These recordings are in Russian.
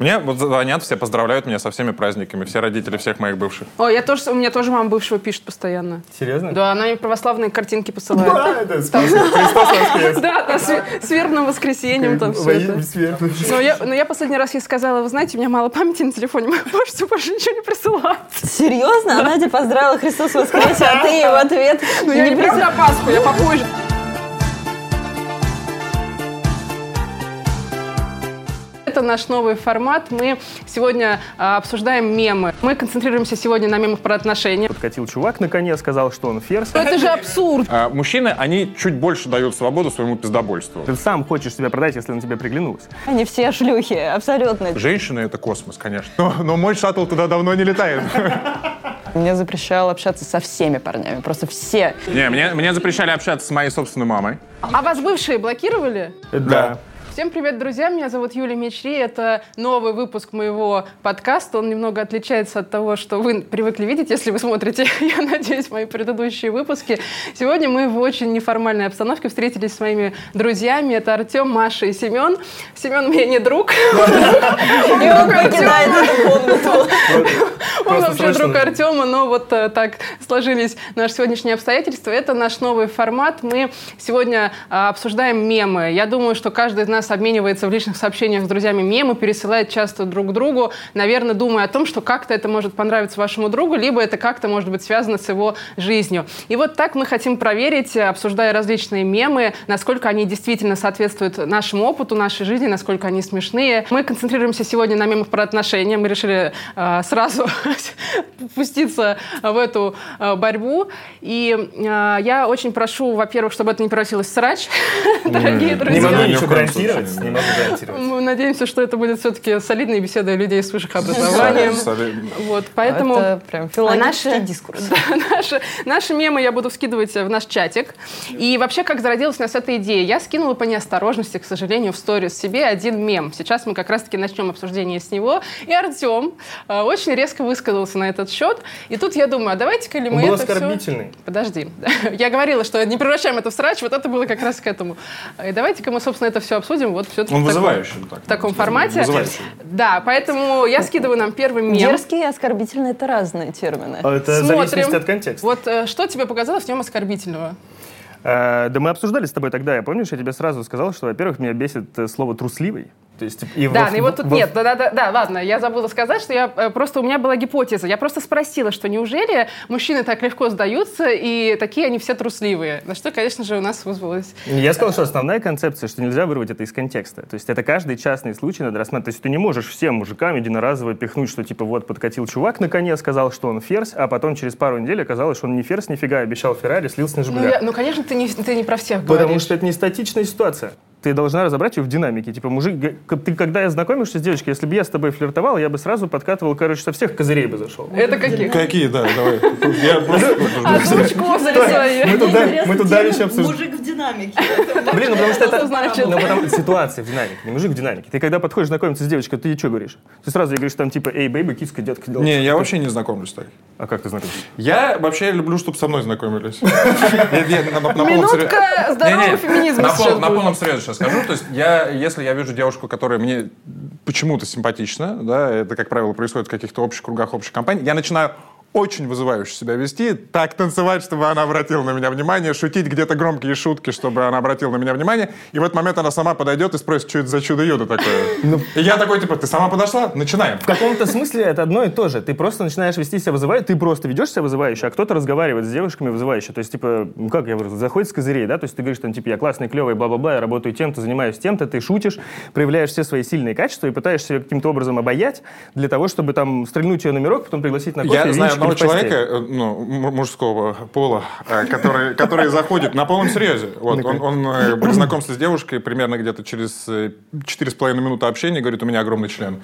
Мне вот звонят, все поздравляют меня со всеми праздниками, все родители всех моих бывших. О, я тоже, у меня тоже мама бывшего пишет постоянно. Серьезно? Да, она мне православные картинки посылает. Да, это Христос воскрес. Да, с, вербным воскресеньем там все это. Воин сверху. Но я, но я последний раз ей сказала, вы знаете, у меня мало памяти на телефоне, можете больше ничего не присылать. Серьезно? Она тебя поздравила Христос воскресе, а ты ей в ответ Ну, я не не прям на Пасху, я попозже. Это наш новый формат. Мы сегодня а, обсуждаем мемы. Мы концентрируемся сегодня на мемах про отношения. Подкатил чувак наконец, сказал, что он ферзь. Это же абсурд. А, мужчины, они чуть больше дают свободу своему пиздобольству. Ты сам хочешь себя продать, если на тебя приглянулась. Они все шлюхи, абсолютно. Женщины — это космос, конечно. Но, но мой шаттл туда давно не летает. Мне запрещал общаться со всеми парнями, просто все. Не, мне, мне запрещали общаться с моей собственной мамой. А вас бывшие блокировали? Да. Всем привет, друзья! Меня зовут Юлия Мечри. Это новый выпуск моего подкаста. Он немного отличается от того, что вы привыкли видеть, если вы смотрите, я надеюсь, мои предыдущие выпуски. Сегодня мы в очень неформальной обстановке встретились с моими друзьями. Это Артем, Маша и Семен. Семен мне не друг. И он покидает эту комнату. Он вообще друг. Артема, но вот э, так сложились наши сегодняшние обстоятельства. Это наш новый формат. Мы сегодня а, обсуждаем мемы. Я думаю, что каждый из нас обменивается в личных сообщениях с друзьями мемы, пересылает часто друг другу, наверное, думая о том, что как-то это может понравиться вашему другу, либо это как-то может быть связано с его жизнью. И вот так мы хотим проверить, обсуждая различные мемы, насколько они действительно соответствуют нашему опыту, нашей жизни, насколько они смешные. Мы концентрируемся сегодня на мемах про отношения. Мы решили э, сразу пуститься в эту э, борьбу. И э, я очень прошу, во-первых, чтобы это не превратилось в срач, дорогие Не друзья. могу ни в ничего коем гарантировать. Не могу гарантировать. Мы надеемся, что это будет все-таки солидные беседы людей с высших образованием. Вот, поэтому... Это прям филологический наши- дискурс. наши, наши мемы я буду скидывать в наш чатик. И вообще, как зародилась у нас эта идея? Я скинула по неосторожности, к сожалению, в сторис себе один мем. Сейчас мы как раз-таки начнем обсуждение с него. И Артем э, очень резко высказался на этот счет. И тут я думаю, а давайте-ка ли Он мы был это оскорбительный. Подожди. Я говорила, что не превращаем это в срач, вот это было как раз к этому. И давайте-ка мы, собственно, это все обсудим вот все Он вызывающий. так. в таком формате. Вызывающий. Да, поэтому я скидываю нам первый мем. Дерзкий и оскорбительный — это разные термины. А Это в Смотрим. зависимости от контекста. Вот э, что тебе показалось в нем оскорбительного? Э, Да мы обсуждали с тобой тогда, я помнишь, я тебе сразу сказал, что, во-первых, меня бесит э, слово «трусливый». То есть, и Да, во- ну и вот тут во- нет, да, да, да, да, ладно, я забыла сказать, что я э, просто у меня была гипотеза, я просто спросила, что неужели мужчины так легко сдаются и такие они все трусливые, на что, конечно же, у нас вызвалось. Я сказал, что основная концепция, что нельзя вырвать это из контекста. То есть это каждый частный случай надо рассматривать. То есть ты не можешь всем мужикам единоразово пихнуть, что типа вот подкатил чувак наконец, сказал, что он ферзь, а потом через пару недель оказалось, что он не ферзь нифига, обещал Феррари, слился на Ну, Жигулях. я- ну, конечно, ты не, ты не про всех Потому говоришь. что это не статичная ситуация. Ты должна разобрать ее в динамике. Типа, мужик, ты когда я знакомишься с девочкой, если бы я с тобой флиртовал, я бы сразу подкатывал, короче, со всех козырей бы зашел. Это какие? Какие, да, давай. Я просто... Озвучку свои. Мы тут, давеча обсуждали. Мужик динамике. Блин, ну потому что это... значит? Ну, потому ситуация в динамике, не мужик в динамике. Ты когда подходишь знакомиться с девочкой, ты ей что говоришь? Ты сразу ей говоришь там типа, эй, бейби, киска, детка. делай». Не, я вообще не знакомлюсь так. А как ты знакомишься? Я вообще люблю, чтобы со мной знакомились. Минутка здорового феминизма На полном серьезе сейчас скажу. То есть я, если я вижу девушку, которая мне почему-то симпатична, да, это, как правило, происходит в каких-то общих кругах, общей компании, я начинаю очень вызывающе себя вести, так танцевать, чтобы она обратила на меня внимание, шутить где-то громкие шутки, чтобы она обратила на меня внимание, и в этот момент она сама подойдет и спросит, что это за чудо-юдо такое. И я такой, типа, ты сама подошла? Начинаем. В каком-то смысле это одно и то же. Ты просто начинаешь вести себя вызывающе, ты просто ведешь себя вызывающе, а кто-то разговаривает с девушками вызывающе. То есть, типа, ну как я выразил, заходит с козырей, да? То есть ты говоришь, там, типа, я классный, клевый, бла-бла-бла, я работаю тем-то, занимаюсь тем-то, ты шутишь, проявляешь все свои сильные качества и пытаешься каким-то образом обаять для того, чтобы там стрельнуть ее номерок, потом пригласить на кофе. Я знаю одного человека, э, ну, мужского пола, э, который, который заходит на полном серьезе. Вот, он, он э, при знакомстве с девушкой примерно где-то через э, четыре с половиной минуты общения говорит, у меня огромный член.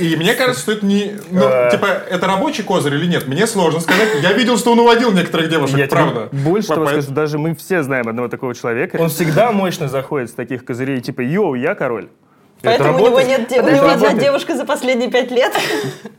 И, и мне кажется, что это не... Ну, типа, это рабочий козырь или нет? Мне сложно сказать. Я видел, что он уводил некоторых девушек, Я правда. больше того скажу, даже мы все знаем одного такого человека. Он всегда мощно заходит с таких козырей, типа, йоу, я король. Поэтому у него нет, де- у Это него работает. девушки за последние пять лет.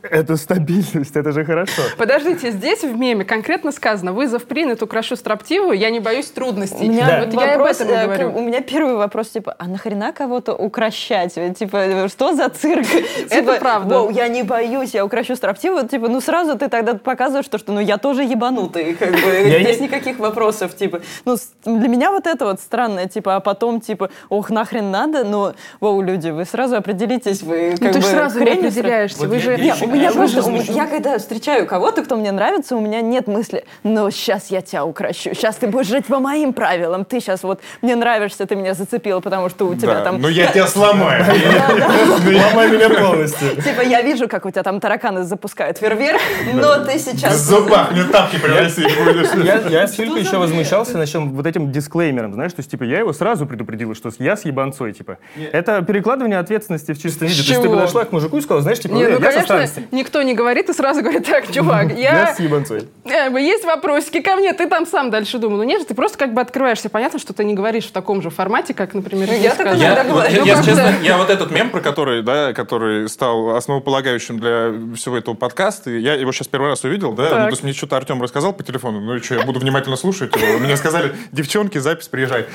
Это стабильность, это же хорошо. Подождите, здесь в меме конкретно сказано, вызов принят, украшу строптивую, я не боюсь трудностей. У меня Да. Вот я об этом э, говорю. У меня первый вопрос, типа, а нахрена кого-то укращать? Типа, что за цирк? Типа, правда. «Воу, я не боюсь, я укращу строптивую. Типа, ну сразу ты тогда показываешь то, что ну я тоже ебанутый. Как бы, не- никаких вопросов. Типа, ну для меня вот это вот странное. Типа, а потом, типа, ох, нахрен надо? Но, воу, люди, вы сразу определитесь. Вы Ну как ты бы же сразу не хренью определяешься. Вот Вы я- же... нет, у меня просто, у я когда встречаю кого-то, кто мне нравится, у меня нет мысли, ну, сейчас я тебя укращу, сейчас ты будешь жить по моим правилам, ты сейчас вот, мне нравишься, ты меня зацепила, потому что у тебя Да, там... Ну я тебя сломаю. Ломай меня полностью. Типа, я вижу, как у тебя там тараканы запускают фейерверк, но ты В сейчас... зубах мне тапки превратить будешь. Я, я с Филькой еще возмущался насчет вот этим дисклеймером, знаешь, то есть, типа, я его сразу предупредил, что я с ебанцой, типа. Это перекладывание ответственности в чистом виде. То есть ты подошла к мужику и сказала, знаешь, типа, Не, «Э, ну, я конечно, никто не говорит и сразу говорит, так, чувак, Я я... с ебанцой. Э, Есть вопросики ко мне, ты там сам дальше думал. Ну нет же, ты просто как бы открываешься. Понятно, что ты не говоришь в таком же формате, как, например, Я здесь так иногда Я, говорю. вот, я- Ну, я вот этот мем, про который, да, который стал основополагающим для всего этого подкаста, я его сейчас первый раз увидел, да, ну, то есть мне что-то Артем рассказал по телефону, ну и что, я буду внимательно слушать его. Мне сказали, девчонки, запись, приезжай.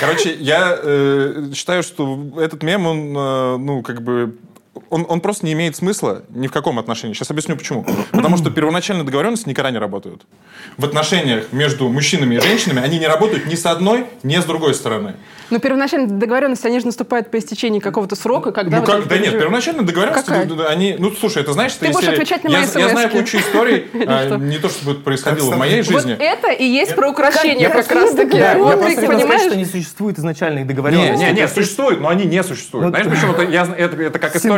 Короче, я э, считаю, что этот мем, он, э, ну, как бы, он, он просто не имеет смысла ни в каком отношении. Сейчас объясню почему. Потому что первоначальные договоренности никогда не работают. В отношениях между мужчинами и женщинами они не работают ни с одной, ни с другой стороны. Но первоначально договоренность, они же наступают по истечении какого-то срока, когда... Ну вот как, да нет, первоначальные договоренности, Какая? они, ну слушай, это знаешь, что Ты будешь серии- отвечать на я, мои я знаю кучу историй, а, что? не то это происходило в моей Вот жизни. это и есть про украшение Как- как раз-таки. Вот я просто хотел сказать, что не существует изначальных договоренностей. не, не, существует, но они не существуют. Знаешь, почему? Это, я, зна-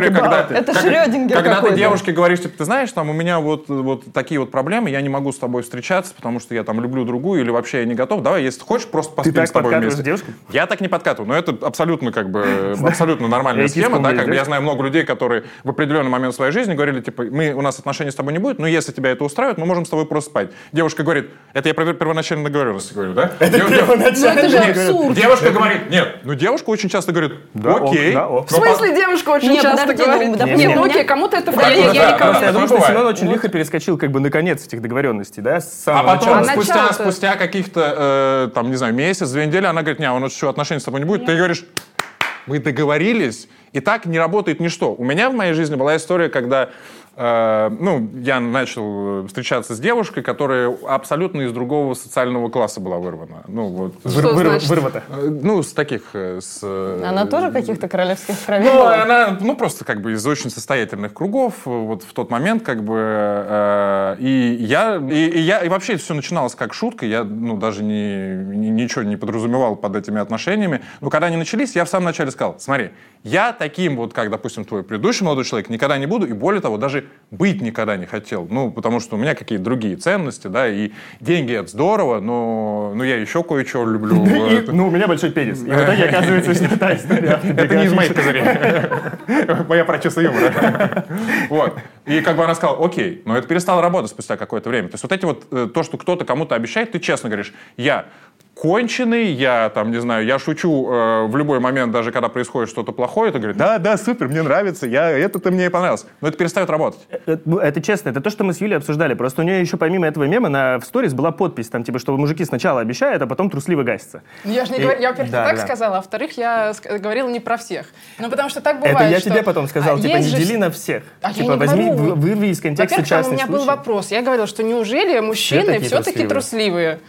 это, это история, когда... Это как- Шрёдингер Когда ты девушке говоришь, типа, ты знаешь, там у меня вот, вот такие вот проблемы, я не могу с тобой встречаться, потому что я там люблю другую, или вообще я не готов. Давай, если хочешь, просто Ты поспим так с тобой вместе. к девушкам? Я так не подкатываю, но это абсолютно как бы абсолютно нормальная схема, да, как бы я знаю много людей, которые в определенный момент своей жизни говорили, типа, мы, у нас отношений с тобой не будет, но если тебя это устраивает, мы можем с тобой просто спать. Девушка говорит, это я про первоначальную договоренность говорю, да? Это Ну. Девушка говорит, нет, ну девушка очень часто говорит, окей. В смысле девушка очень часто подожди, ну, говорит? допустим, Нет, ну окей, кому-то это... Да, Я- я- да, да, Просто я да, думаю, что. Семен очень лихо перескочил как бы на конец этих договоренностей, да, с А потом, спустя, спустя каких-то, э, там, не знаю, месяц, две недели, она говорит, не, у нас что, отношений с тобой не будет. Ты говоришь, мы договорились, и так не работает ничто. У меня в моей жизни была история, когда ну, я начал э, встречаться с девушкой, которая абсолютно из другого социального класса была вырвана. Ну, вот, Что Выр- значит? Вырвато. э, ну, с таких... э, С, э, Она тоже каких-то королевских кровей Ну, была? она, ну, просто как бы из очень состоятельных кругов, э, вот в тот момент, как бы, э, и я, и, и я, и вообще все начиналось как шутка, я, ну, даже не, ни- ничего не подразумевал под этими отношениями, но когда они начались, я в самом начале сказал, смотри, я таким вот, как, допустим, твой предыдущий молодой человек, никогда не буду, и более того, даже быть никогда не хотел, ну, потому что у меня какие-то другие ценности, да, и деньги это здорово, но, но я еще кое-что люблю. Ну, у меня большой пенис. И в итоге оказывается, что та история. это не из моих козырей. Моя про чувство юмора. Вот. И как бы она сказала, окей, но это перестало работать спустя какое-то время. То есть вот эти вот, э, то, что кто-то кому-то обещает, ты честно говоришь, я конченый, я там, не знаю, я шучу э, в любой момент, даже когда происходит что-то плохое, ты говоришь, да, да, супер, мне нравится, я, это-то мне и понравилось. Но это перестает работать. Это, ну, это честно, это то, что мы с Юлей обсуждали. Просто у нее еще помимо этого мема на, в сторис была подпись, там, типа, что мужики сначала обещают, а потом трусливо гасятся. Ну, Я же не И- говорю, я, во-первых, да, не так да. сказала, а во-вторых, я говорила не про всех. Ну, потому что так бывает, это я что- тебе потом сказал, А, типа, не же дели на всех. А типа, возьми, вырви из контекста Во-первых, у меня был случай. вопрос. Я говорила, что неужели мужчины все-таки трусливые? трусливые?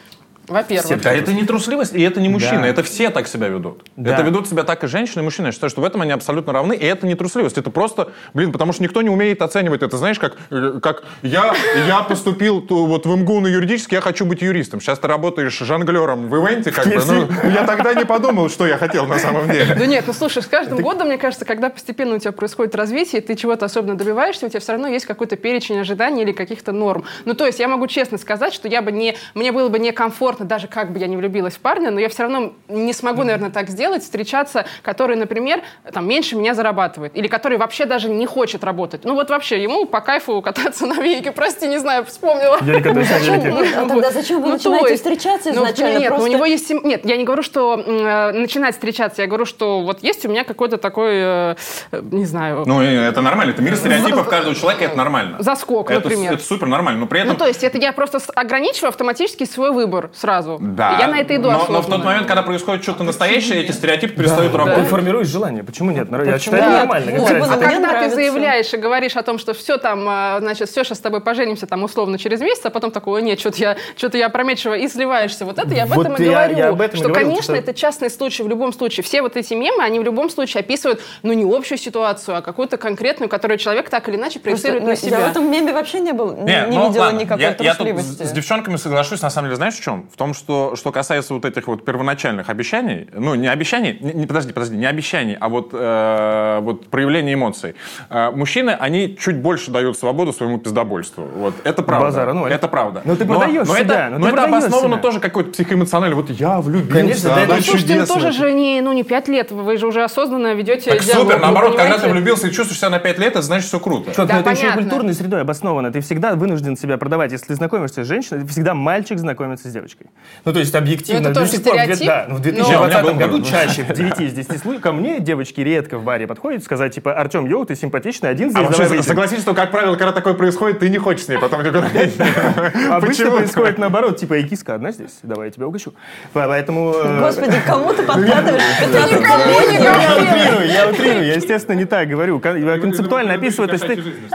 Во-первых. Да, это не трусливость, и это не мужчина, Да. это все так себя ведут. Да. Это ведут себя так и женщины, и мужчины. Я считаю, что в этом они абсолютно равны, и это не трусливость, это просто, блин, потому что никто не умеет оценивать это, знаешь, как, э, как я, я поступил то, вот в МГУ на юридический, я хочу быть юристом. Сейчас ты работаешь жонглером в ивенте, как бы, ну, я тогда не подумал, что я хотел на самом деле. Да нет, ну слушай, с каждым годом, мне кажется, когда постепенно у тебя происходит развитие, ты чего-то особенно добиваешься, у тебя все равно есть какой-то перечень ожиданий или каких-то норм. Ну, то есть я могу честно сказать, что я бы не, мне было бы некомфортно некомфортно, даже как бы я не влюбилась в парня, но я все равно не смогу, наверное, так сделать, встречаться, который, например, там, меньше меня зарабатывает, или который вообще даже не хочет работать. Ну вот вообще, ему по кайфу кататься на велике, прости, не знаю, вспомнила. Я не катаюсь на велике. А тогда зачем вы Ну, начинаете то есть, встречаться ну, изначально? Нет, ну, у Просто- него есть... сем- Нет, я не говорю, что э, начинать встречаться, я говорю, что вот есть у меня какой-то такой, э, э, не знаю, Ну, это нормально. Это мир стереотипов каждого человека, это нормально. заскок, Это, например. это супер нормально. Но при этом Ну, то есть это я просто с- ограничиваю автоматически свой выбор сразу. Да. Я на это иду но, но в тот момент, когда происходит что-то настоящее, эти стереотипы перестают Ты работать. формируешь желание. Почему нет? Я Почему считаю, это нормально. Вот. Типа? А когда нравится. ты заявляешь и говоришь о том, что все там, а, значит, все, сейчас с тобой поженимся, там, условно, через месяц, а потом такое, нет, что-то я, что-то я опрометчиво и сливаешься. Вот это я об Вот этом и я- говорю. я об этом и что, говорил, конечно, что- это частный случай в любом случае. Все вот эти мемы, они в любом случае описывают, ну, не общую ситуацию, а какую-то конкретную, которую человек так или иначе проецирует ну, на Я себя. в этом меме вообще не был, не, Не, не ну, видела ладно. никакой я, я тут с девчонками соглашусь, на самом деле, знаешь в чем? В том, что, что касается вот этих вот первоначальных обещаний, ну, не обещаний, не, не, подожди, подожди, не обещаний, а вот, э, вот проявления эмоций. Э, мужчины, они чуть больше дают свободу своему пиздобольству. Вот, это правда. Базара ноль. это правда. Но ты но, продаешь но себя, это, но но это продаешь обосновано себя. тоже какой-то психоэмоциональный. Вот я влюбился, Конечно, да, Ну, слушайте, ну тоже же не, ну, не пять лет, вы же уже осознанно ведете Так диалог, супер, вы наоборот, когда ты влюбился и чувствуешь себя на 5 лет, это значит все круто. Чувак, Да, ну это еще и понятно. культурной средой обосновано. Ты всегда вынужден себя продавать. Если ты знакомишься с женщиной, всегда мальчик знакомится с девочкой. Ну, то есть объективно. Ну, это до тоже сих пор, в две- стереотип, Да, ну, в но- 2020 У меня году чаще, в 9 из 10 случаев, ко мне девочки редко в баре подходят сказать, типа, Артем, йоу, ты симпатичный, один А здесь, вообще, давай выйдем». согласись, что, как правило, когда такое происходит, ты не хочешь с ней потом никуда Обычно Почему? происходит наоборот, типа, киска одна здесь, давай я тебя угощу. По- Поэтому... э, Господи, кому ты подкладываешь 15 лет? Я утрирую, я утрирую, я, естественно, не так говорю. Концептуально описываю, то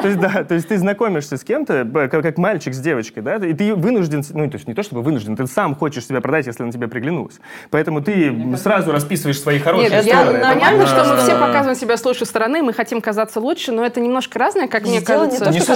есть, да, то есть ты знакомишься с кем-то, как, мальчик с девочкой, да, и ты вынужден, ну, то есть не то чтобы вынужден, ты сам хочешь себя продать, если она тебе приглянулась. Поэтому ты сразу расписываешь свои хорошие Нет, я, стороны. Это понятно, что мы все показываем себя с лучшей стороны, мы хотим казаться лучше, но это немножко разное, как мне Дело не кажется. то, Не что.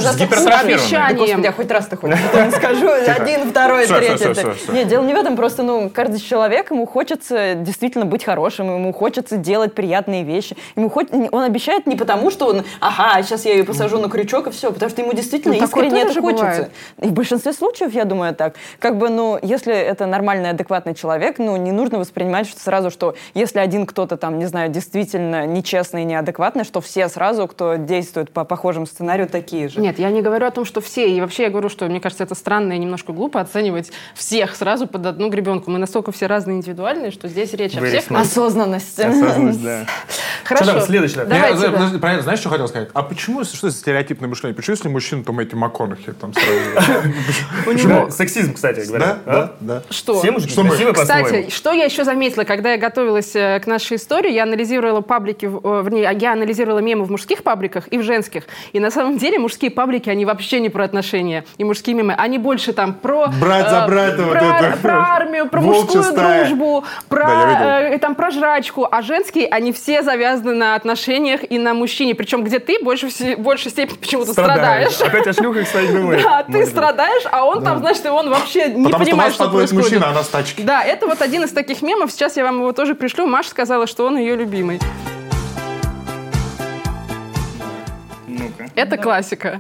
Обещанием. Я хоть раз-то хоть что-то скажу. Один, второй, третий. Нет, дело не в этом, просто, ну, каждый человек, ему хочется действительно быть хорошим, ему хочется делать приятные вещи. Ему хоть, он обещает не потому, что он, ага, сейчас я ее посажу на крючок и все, потому что ему действительно Ну, искренне это хочется. И в большинстве случаев, я думаю, так. Как бы, ну, если это нормальный, адекватный человек, ну, не нужно воспринимать что сразу, что если один кто-то там, не знаю, действительно нечестный и неадекватный, что все сразу, кто действует по похожему сценарию, такие же. Нет, я не говорю о том, что все. И вообще я говорю, что мне кажется, это странно и немножко глупо оценивать всех сразу под одну гребенку. Мы настолько все разные индивидуальные, что здесь речь о Very всех. smart. Осознанность. Осознанность, да. Хорошо. Что там, следующий, да? Давайте, Я, да. правильно, знаешь, что хотел сказать? А почему, что это стереотипное мышление? Почему, если мужчина, то Мэтью МакКонахи там сразу? Почему? Сексизм, кстати говоря. Да, да. Что? Все мужики Что мы? красивые Кстати, по-своему. что я еще заметила, когда я готовилась э, к нашей истории, я анализировала паблики, в- э, вернее, я анализировала мемы в мужских пабликах и в женских. И на самом деле мужские паблики, они вообще не про отношения. И мужские мемы, они больше там про... Брат за э, брата, вот про, это. про армию, про мужскую стая. дружбу, про, Да, э, там, про жрачку. А женские, они все завязаны на отношениях и на мужчине. Причем где ты больше, все, большей степени почему-то страдаешь. Опять о шлюхах, кстати, думаю. Да, ты страдаешь, а он там, значит, он вообще не понимает, что подводит происходит. мужчина, а нас тачки. Да, это вот один из таких мемов. Сейчас я вам его тоже пришлю. Маша сказала, что он ее любимый. Ну-ка. Это классика.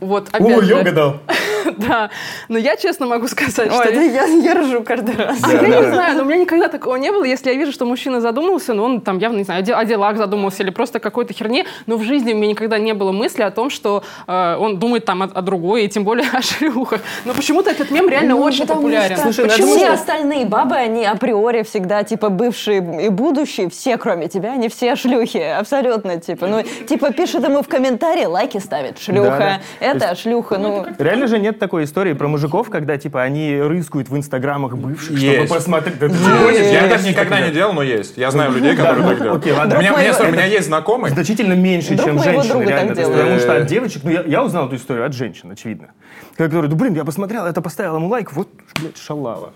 Вот, О, опять я же. угадал. Да. Но я честно могу сказать, что... Ой, да я- я, я ржу каждый раз. А я не знаю, но у меня никогда такого не было. Если я вижу, что мужчина задумался, но он там явно, не знаю, о де- о делах задумался или просто какой-то херне, но в жизни у меня никогда не было мысли о том, что э, он думает там о, о другой, и тем более о шлюхах. Но почему-то этот мем реально Ну, очень популярен. что Слушай, ну, почему думаю, все что- остальные бабы, они априори всегда, типа, бывшие и будущие, все, кроме тебя, они все шлюхи, абсолютно, типа. Ну, типа, пишет ему в комментарии, лайки ставит, шлюха, Да-да. это шлюха, ну... Реально же нет такой истории про мужиков, когда, типа, они рыскают в инстаграмах бывших, чтобы посмотреть. Да ты Есть. гонишь? Я так никогда когда. не делал, но есть. Я знаю людей, которые так делают. У меня, есть знакомый. Значительно меньше, чем женщины, реально. Потому что от девочек, ну я, узнал эту историю от женщин, очевидно. Которые блин, я посмотрел, это поставил ему лайк, вот, блядь, шалава.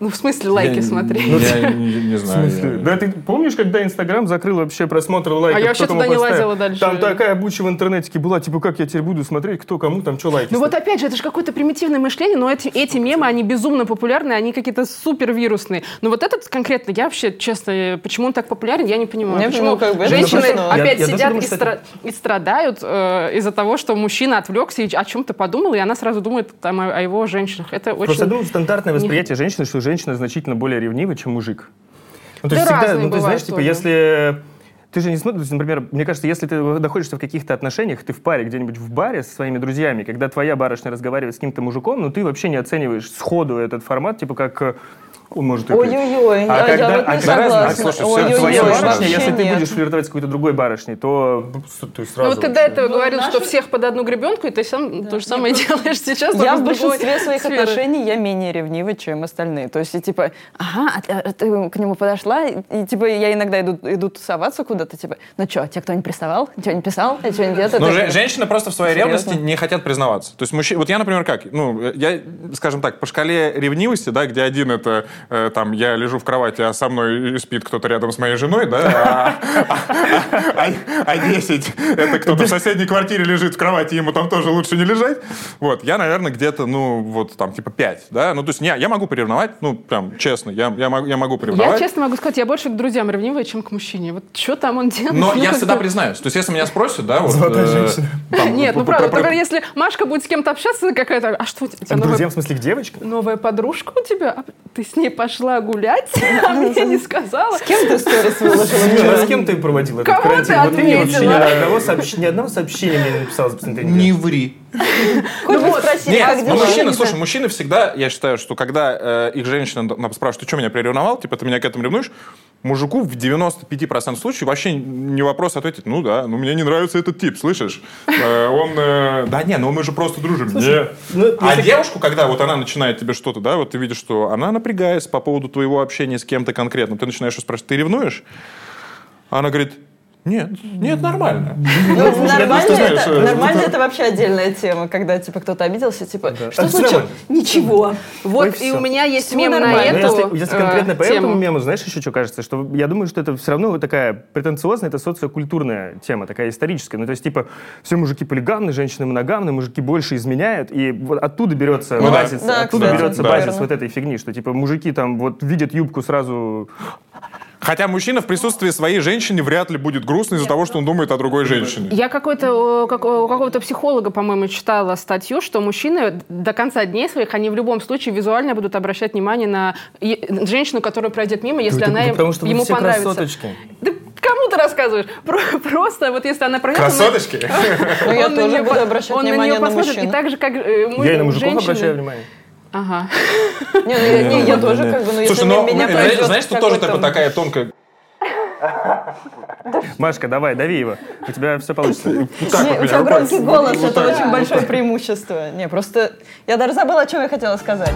Ну, в смысле лайки Я- смотри. Я не не В знаю. смысле? я- Да ты помнишь, когда Инстаграм закрыл вообще просмотр лайков? А я вообще туда не поставил? лазила дальше. Там такая буча в интернете была, типа, как я теперь буду смотреть, кто кому там что лайки Ну вот ставит? опять же, это же какое-то примитивное мышление, но эти, эти мемы, они безумно популярны, они какие-то супер вирусные. Но вот этот конкретно, я вообще, честно, почему он так популярен, я не понимаю. Не, почему ну, как бы женщины смешно. опять Я- я сидят думаю, и, стра- и страдают э, из-за того, что мужчина отвлекся и о чем-то подумал, и она сразу думает там, о, о его женщинах. Это очень... Просто, ну, стандартное восприятие женщины, что женщина значительно более ревнива, чем мужик. Ну, то Да есть всегда, ну, ты знаешь, бывают типа, если... Ты же не смотришь, есть, например, мне кажется, если ты находишься в каких-то отношениях, ты в паре где-нибудь в баре со своими друзьями, когда твоя барышня разговаривает с каким-то мужиком, ну ты вообще не оцениваешь сходу этот формат, типа как он может и. Ой-ой-ой, А а когда- я вот а не когда разные- согласна. а, слушай, Ой-ой-ой, Твоя Ой, барышня, если ты нет. будешь флиртовать с какой-то другой барышней, то ты сразу... Ну вот ты до этого Ну, говорил, наши- что всех под одну гребенку, и ты сам то же самое делаешь сейчас. Я в большинстве своих сферы. отношений я менее ревнива, чем остальные. То есть, и, типа, ага, а ты, а ты к нему подошла, и, типа, я иногда иду, иду тусоваться куда-то, типа, ну что, тебе кто-нибудь приставал? Что-нибудь писал? Что-нибудь это? Но это?» же- женщины просто в своей ревности не хотят признаваться. То есть мужчина, вот я, например, как, ну, я, скажем так, по шкале ревнивости, да, где один это, э, там, я лежу в кровати, а со мной спит кто-то рядом с моей женой, да, а, а- а 10 это кто-то в соседней квартире лежит в кровати, ему там тоже лучше не лежать. Вот, я, наверное, где-то, ну, вот там, типа 5, да, ну, то есть не, я могу поревновать, ну, прям, честно, я, я, могу, я могу Я поревновать. честно могу сказать, я больше к друзьям ревнивая, чем к мужчине. Вот что там он делает? Но я всегда признаюсь. То есть, если меня спросят, да, вот... Золотая э, женщина. Нет, ну правда, только если Машка будет с кем-то общаться, какая-то, а что у тебя А к друзьям, в смысле, к девочкам? новая подружка у тебя? А ты с ней пошла гулять, а мне не сказала? С кем ты сторис выложила? А с кем ты проводил этот Кого карантин? Вот ты мне вообще ни отметила? одного, сообщ- ни одного сообщения мне не написал за. Не ври. Хоть бы спросили, как ну, дела? мужчины, слушай, мужчины всегда, я считаю, что когда э, их женщина спрашивает, ты что меня приревновал, типа, ты меня к этому ревнуешь, мужику в 95% случаев вообще не вопрос ответить, ну да, ну мне не нравится этот тип, слышишь? Э, он, э, да не, ну мы же просто дружим. Не. ну, А девушку, когда вот она начинает тебе что-то, да, вот ты видишь, что она напрягается по поводу твоего общения с кем-то конкретно, ты начинаешь спрашивать, ты ревнуешь? Она говорит, нет, нет, нормально. Ну, нормально, это, э, это вообще отдельная тема, когда типа кто-то обиделся, типа, что А, случилось? Ничего. Вот и у меня есть мем на эту если, э, конкретно по тему. этому мему, знаешь, еще что кажется? Что я думаю, что это все равно такая претенциозная, это социокультурная тема, такая историческая. Ну, то есть, типа, все мужики полигамны, женщины моногамны, мужики больше изменяют, и вот оттуда берется Ну базис, Да, оттуда берется базис вот этой фигни, что, типа, мужики там вот видят юбку сразу... Хотя мужчина в присутствии своей женщины вряд ли будет грустно из-за того, что он думает о другой женщине. Я какой-то, как- у какого-то психолога, по-моему, читала статью, что мужчины до конца дней своих, они в любом случае визуально будут обращать внимание на женщину, которая пройдет мимо, если Это она им- потому что ему все понравится. красоточки. Да кому ты рассказываешь? Про- просто вот если она пройдет... он Красоточки? Ну, я он на неё буду обращать он внимание нее на мужчин. И так же, как э, мы, Я и на мужиков женщины- обращаю внимание. Ага. Не, ну, я, не, я тоже как бы, ну, если Слушай, ну, меня пройдет знаешь, что тоже типа такая тонкая... Машка, давай, дави его. У тебя все получится. Не, у тебя громкий голос, это очень большое преимущество. Не, просто я даже забыла, о чем я хотела сказать.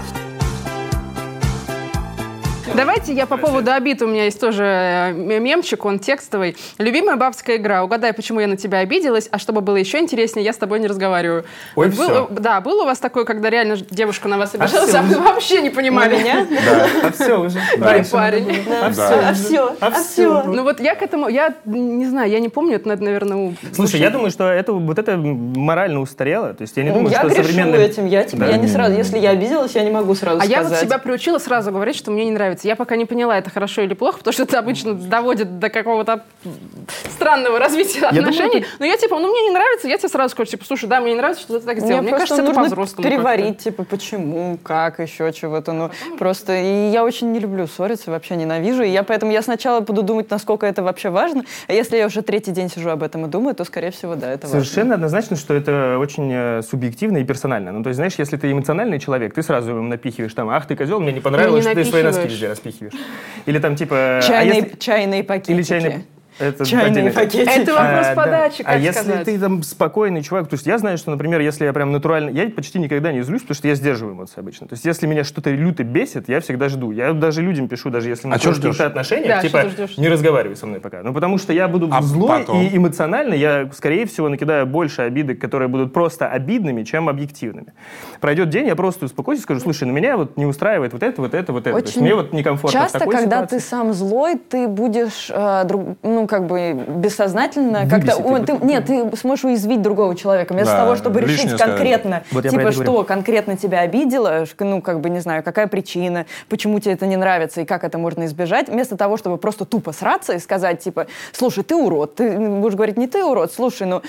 Давайте я по поводу обид, у меня есть тоже э, мемчик, он текстовый. Любимая бабская игра. Угадай, почему я на тебя обиделась, а чтобы было еще интереснее, я с тобой не разговариваю. Ой, Был- всё. Да, был у вас такой, когда реально девушка на вас обижалась, всё а вы уже. вообще не понимали? меня? А все уже. Дальше. парень. Да. Да. А все, А а все. Ну вот я к этому, я не знаю, я не помню, это надо, наверное, у... Слушай, я думаю, что это вот это морально устарело. То есть я не думаю, Я что грешу современные... этим, я типа, Да. я не сразу, если я обиделась, я не могу сразу А я сказать. вот себя приучила сразу говорить, что мне не нравится. Я пока не поняла, это хорошо или плохо, потому что это обычно доводит до какого-то странного развития думаю, отношений. Но я типа, ну мне не нравится, я тебе сразу скажу, типа, слушай, да, мне не нравится, что ты так сделал. Мне, Мне кажется, это нужно по-взрослому. переварить, типа, почему, как, еще чего-то. Ну, просто и я очень не люблю ссориться, вообще ненавижу. И я поэтому я сначала буду думать, насколько это вообще важно. А если я уже третий день сижу об этом и думаю, то, скорее всего, да, это важно. Совершенно однозначно, что это очень э, субъективно и персонально. Ну, то есть, знаешь, если ты эмоциональный человек, ты сразу им напихиваешь там, ах, ты козел, мне не понравилось, не что ты свои носки напихиваешь. Распихиваешь. Или там типа... а Чайные, если- чайные пакетики. Или чайные... Это Чайные пакетики. Это вопрос А, да. подачи, как А если сказать. ты там спокойный чувак, то есть я знаю, что, например, если я прям натурально, я почти никогда не злюсь, потому что я сдерживаю эмоции обычно. То есть если меня что-то люто бесит, я всегда жду. Я даже людям пишу, даже если мы А каких-то ждёшь? отношениях, Да, типа, что не разговаривай со мной пока. Ну, потому что я буду А злой потом? и эмоционально, я, скорее всего, накидаю больше обиды, которые будут просто обидными, чем объективными. Пройдет день, я просто успокоюсь и скажу, слушай, ну меня вот не устраивает вот это, вот это, вот это. То есть Очень мне вот некомфортно в Часто, такой когда ситуации. ты сам злой, ты будешь, э, друг- ну, как бы, бессознательно как-то... Его. ты- нет, ты сможешь уязвить другого человека. Вместо Да, того, чтобы решить конкретно, Вот типа, что говорю. конкретно тебя обидело, ну, как бы, не знаю, какая причина, почему тебе это не нравится и как это можно избежать, вместо того, чтобы просто тупо сраться и сказать, типа, слушай, ты урод. Ты будешь говорить, не ты урод, слушай, ну...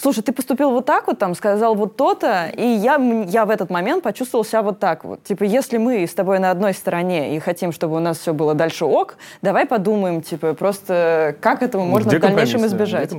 Слушай, ты поступил вот так вот, там, сказал вот то-то, и я, я в этот момент почувствовал себя вот так вот. Типа, если мы с тобой на одной стороне и хотим, чтобы у нас все было дальше ок, давай подумаем, типа, просто как этого можно Где в дальнейшем избежать.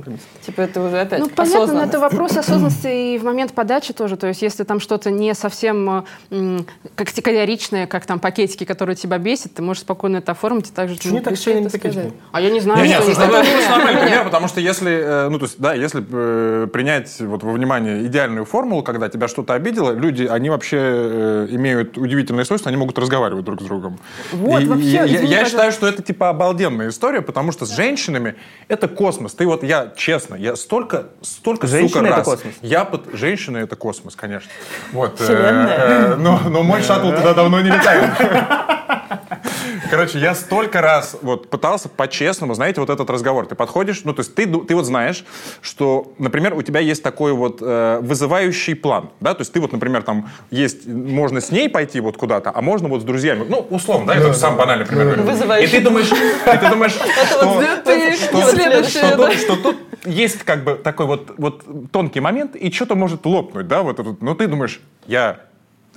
Типа, это уже опять Ну, понятно, но это вопрос осознанности и в момент подачи тоже. То есть, если там что-то не совсем э, как категоричное, как там пакетики, которые тебя бесит, ты можешь спокойно это оформить и также... Почему не так сильно это пакетики? сказать. А я не знаю, Не, не, что слушай, это ну, потому что если, э, ну, то есть, да, если э, принять вот во внимание идеальную формулу, когда тебя что-то обидело, люди, они вообще э, имеют удивительное свойство, они могут разговаривать друг с другом. Вот, И- вообще, и я, извини, я пожалуйста. считаю, что это типа обалденная история, потому что с женщинами это космос. Ты вот, я честно, я столько, столько, Женщины сука, это раз. космос? Я под... Женщины это космос, конечно. Вот. э, э, но, но мой шаттл туда давно не летает. Короче, я столько раз вот пытался по-честному, знаете, вот этот разговор. Ты подходишь, ну, то есть ты, ты вот знаешь, что, например, у тебя есть такой вот э, вызывающий план, да, то есть ты вот, например, там есть, можно с ней пойти вот куда-то, а можно вот с друзьями, ну, условно, да, это сам банальный пример. говорю. Вызывающий. И ты думаешь, и ты думаешь, что, да. тут- есть как бы такой вот, вот тонкий момент, и что-то может лопнуть, да, вот этот, ну, ты думаешь, я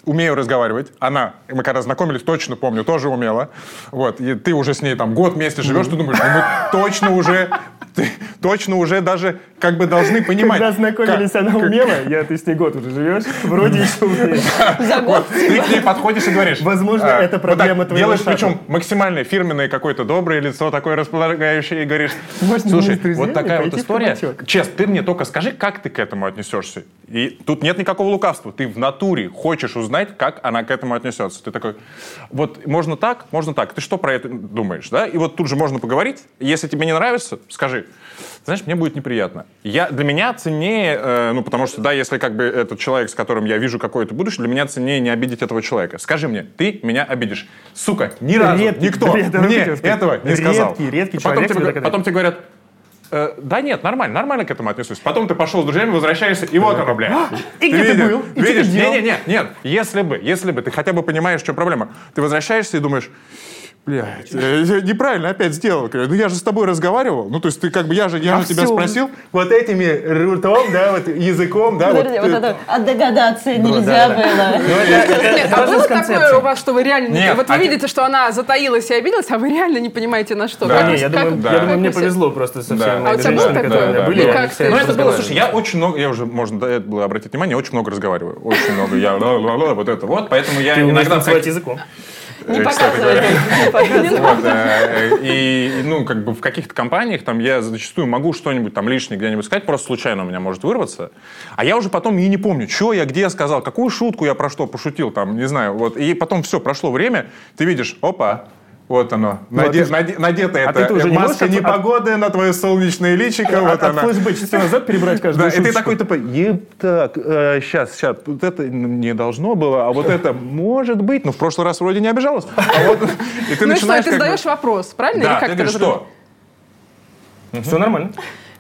умею разговаривать. Она, мы когда знакомились, точно помню, тоже умела. Вот, и ты уже с ней там год вместе живешь, ты думаешь, ну мы точно уже, ты точно уже даже как бы должны понимать. Когда знакомились, как- она умела, я, ты с ней год уже живешь, вроде еще умеешь. За год. ты к ней подходишь и говоришь. Возможно, а, это проблема твоего Делаешь причем максимально фирменное какое-то доброе лицо, такое располагающее, и говоришь, слушай, вот такая вот история. кабачок?» Честно, ты мне только скажи, как ты к этому отнесешься. И тут нет никакого лукавства. Ты в натуре хочешь узнать, как она к этому отнесется. Ты такой, вот можно так, можно так. Ты что про это думаешь, да? И вот тут же можно поговорить. Если тебе не нравится, скажи. Знаешь, мне будет неприятно. Я, для меня ценнее, э, ну, потому что, да, если как бы этот человек, с которым я вижу какое-то будущее, для меня ценнее не обидеть этого человека. Скажи мне, ты меня обидишь. Сука, ни разу Редкий, никто редкий, мне сказать. этого не сказал. Редкий, редкий потом человек тебе, потом тебе говорят, «Э, да нет, нормально, нормально к этому отношусь. Потом ты пошел с друзьями, возвращаешься, и вот оно, блядь. И где ты был? Видишь? делал? Не, не, не, нет. Если бы, если бы ты хотя бы понимаешь, в чем проблема. Ты возвращаешься и думаешь, Блядь, э, я неправильно опять сделал. Ну я же с тобой разговаривал. Ну то есть ты как бы, я же, я А же тебя спросил вот этими ртом, да, вот языком, да, Подожди, вот ты- это, а догадаться нельзя было. Это- это а было такое у вас, что вы реально... вот вы а те- видите, что она затаилась и обиделась, а вы реально не понимаете, на что. Да. Я думаю, мне повезло просто со Да. всеми А у тебя было такое? были. Ну, это было, слушай, я очень много, я уже, можно этого было обратить внимание, очень много разговариваю. Очень много. Я вот это вот. Поэтому я иногда... языком. Не показывай и, ну, как бы в каких-то компаниях там я зачастую могу что-нибудь там лишнее где-нибудь сказать, просто случайно у меня может вырваться. А я уже потом и не помню, что я, где я сказал, какую шутку я про что пошутил, там, не знаю. Вот. И потом все, прошло время, ты видишь, опа, вот оно, Ну, а наде- ты- наде- надета а эта ты-то уже не маска можешь от- на твое солнечное личико, вот От она. флешбэк часы назад перебрать Да, каждую и ты такой тупо, еб, так, сейчас, сейчас, вот это не должно было, а вот это может быть, но в прошлый раз вроде не обижалась. А вот, и ты Ну что, ты бы- задаешь вопрос, правильно? Да, Или как ты ты что? Все нормально.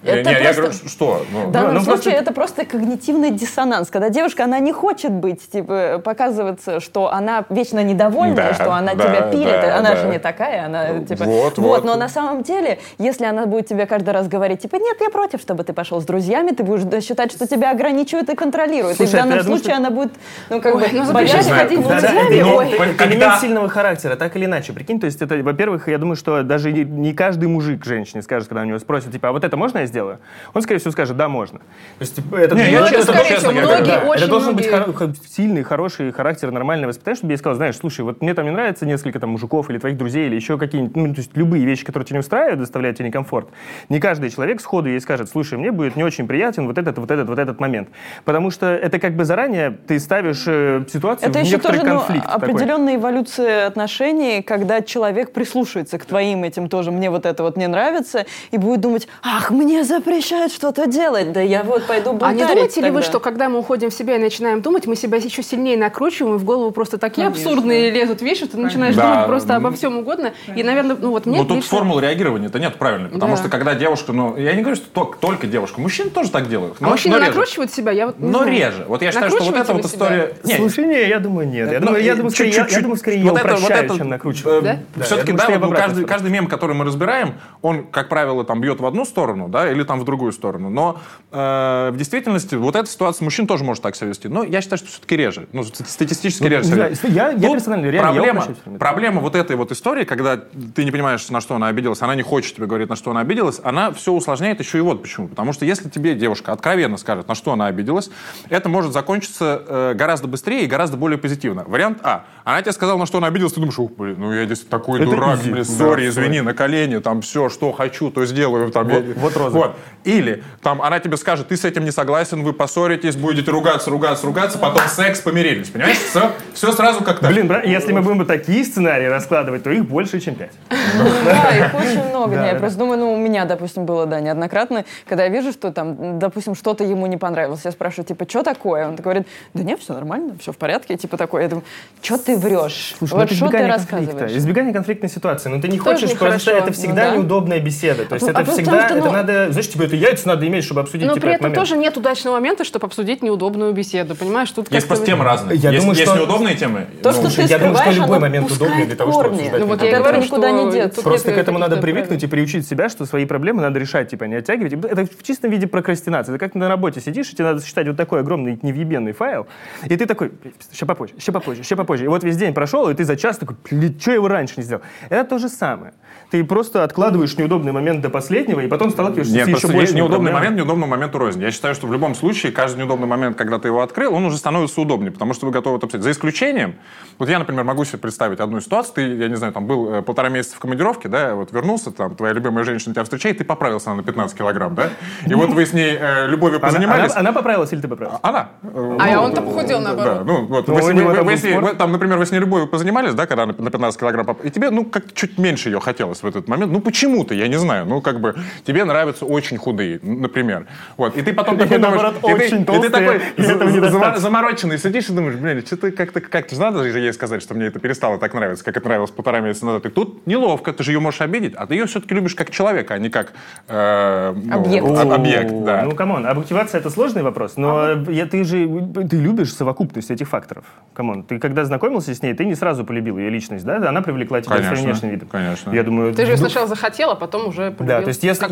Это Не, я просто- говорю, что? Ну, В данном ну, случае просто- это просто когнитивный диссонанс, когда девушка, она не хочет быть, типа, показываться, что она вечно недовольна, Да, что она да, тебя пилит, да, она да. же не такая, она, типа, Вот, вот. но на самом деле, если она будет тебе каждый раз говорить, типа, нет, я против, чтобы ты пошел с друзьями, ты будешь да, считать, что тебя ограничивают и контролируют, и в Слушай, данном я думаю, случае что- она будет, ну, как Ой, бы, ну, боясь ходить с Да, да, друзьями, это, ой. это Когда- элемент сильного характера, так или иначе. Прикинь, то есть это, во-первых, я думаю, что даже не, не каждый мужик женщине скажет, когда у него спросят, типа, а вот это можно я сделаю? Он, скорее всего, скажет, да, можно. То есть, типа, это, Не, я это- честно- это- честно это- говоря, многие, да, очень это должен быть многие. хоро- хо- сильный, хороший характер, нормальное воспитание, чтобы я сказал, знаешь, слушай, вот мне там не нравится несколько там мужиков или твоих друзей, или еще какие-нибудь, ну, то есть любые вещи, которые тебя не устраивают, доставляют тебе некомфорт. Не каждый человек сходу ей скажет, слушай, мне будет не очень приятен вот этот, вот этот, вот этот момент. Потому что это как бы заранее ты ставишь э, ситуацию Это в еще некоторый тоже ну, конфликт. такой. определенная эволюция отношений, когда человек прислушивается к твоим этим тоже, мне вот это вот не нравится, и будет думать, ах, мне запрещают что-то делать, да я вот пойду А бунтарить не думаете ли вы, тогда». что когда мы уходим в себя и начинаем думать, мы себя еще сильнее накручиваем, и в голову просто такие Конечно. абсурдные лезут вещи, что ты начинаешь Да. думать просто обо всем угодно. И, наверное, ну вот мне Ну, тут лично- формулы реагирования-то нет правильной, потому Да. что когда девушка, ну, я не говорю, что только, только девушка, мужчины тоже так делают. А но- мужчины но реже. накручивают себя? Я вот не Но знаю. реже. Вот я считаю, что вот эта вот себя? история... Не, Слушай, не, я думаю, нет. Я Ну, думаю, я думаю, скорее, я, чуть-чуть- я думаю, скорее, я вот это- вот упрощаю, это, чем накручиваю. э, Все-таки, я да, я каждый мем, который мы разбираем, он, как правило, там бьет в одну сторону, да, или там в другую сторону. Но э, в действительности вот эта ситуация мужчин тоже может так себя вести. Но я считаю, что все-таки реже. Ну, ст- статистически Ну, реже. знаю, я- я Тут персонально, реально, я проблема, время. проблема вот этой вот истории, когда ты не понимаешь, на что она обиделась, она не хочет тебе говорить, на что она обиделась, она все усложняет еще и вот почему. Потому что если тебе девушка откровенно скажет, на что она обиделась, это может закончиться э, гораздо быстрее и гораздо более позитивно. Вариант А. Она тебе сказала, на что она обиделась, ты думаешь, ух, блин, ну я здесь такой Это дурак, изи. блин, Да, сори, сори. извини, на колени, там все, что хочу, то сделаю. Там, Вот- я- вот роза. Вот. Или там она тебе скажет, ты с этим не согласен, вы поссоритесь, будете ругаться, ругаться, ругаться, потом секс, помирились. Понимаешь? Все, все сразу как-то... Блин, бра- если мы будем такие сценарии раскладывать, то их больше, чем пять. Да, их очень много. Я просто думаю, ну, у меня, допустим, было, да, неоднократно, когда я вижу, что там, допустим, что-то ему не понравилось, я спрашиваю, типа, что такое? Он говорит, да нет, все нормально, все в порядке, типа такое. Я думаю, что ты врешь? Ну вот что ты рассказываешь? Избегание конфликтной ситуации. Но ты не хочешь, просто нехорошо. это всегда Ну неудобная беседа. То есть А это потому всегда, что, это ну- знаешь, тебе это яйца надо иметь, чтобы обсудить Но типа, при этом момент. тоже нет удачного момента, чтобы обсудить неудобную беседу. Понимаешь, тут Есть просто темы разные. Я есть, думаю, есть что- неудобные темы. То, ну, что ты я думаю, что любой момент пускает удобный для того, чтобы обсуждать Ну вот я говорю, никуда не деться. Просто к этому надо привыкнуть и приучить себя, что свои проблемы надо решать, типа, не оттягивать. Это в чистом виде прокрастинация. Это как на работе сидишь, и тебе надо считать вот такой огромный невъебенный файл, и ты такой, еще попозже, еще попозже, еще попозже. И вот весь день прошел, и ты за час такой, блин, что я его раньше не сделал? Это то же самое. Ты просто откладываешь неудобный момент до последнего, и потом сталкиваешься Нет, еще просто есть большими неудобный проблемами. момент, неудобному моменту рознь. Я считаю, что в любом случае каждый неудобный момент, когда ты его открыл, он уже становится удобнее, потому что вы готовы это обсудить. За исключением, вот я, например, могу себе представить одну ситуацию, ты, я не знаю, там был э, полтора месяца в командировке, да, вот вернулся, там твоя любимая женщина тебя встречает, ты поправился на 15 килограмм, да, и вот вы с ней э, любовью Она, позанимались. она- она поправилась или ты поправился? Она. А ну, он-то похудел, да, наоборот. ну, вот, Ну, вы, вы- там вы спорт. вы там, например, вы с ней любовью позанимались, да, когда на на 15 килограмм, и тебе, ну, как чуть меньше ее хотелось в этот момент, ну, почему-то, я не знаю, ну, как бы, тебе нравятся очень худые, например, вот, и ты потом такой думаешь, ты- очень и ты такой замороченный сидишь и думаешь, блин, что-то как-то, как-то же надо же ей сказать, что мне это перестало так нравиться, как это нравилось полтора месяца назад, и тут неловко, ты же ее можешь обидеть, а ты ее все-таки любишь как человека, а не как э, ну, Объект. об- объект, да. Ну, come on, объективация это сложный вопрос, но я, ты же ты любишь совокупность этих факторов. Come on, ты когда знакомился с ней, ты не сразу полюбил ее личность, да? Она привлекла тебя своим внешним видом. конечно. Я думаю, Ты же ну, сначала захотел, а потом уже полюбил. Да, то есть если, Как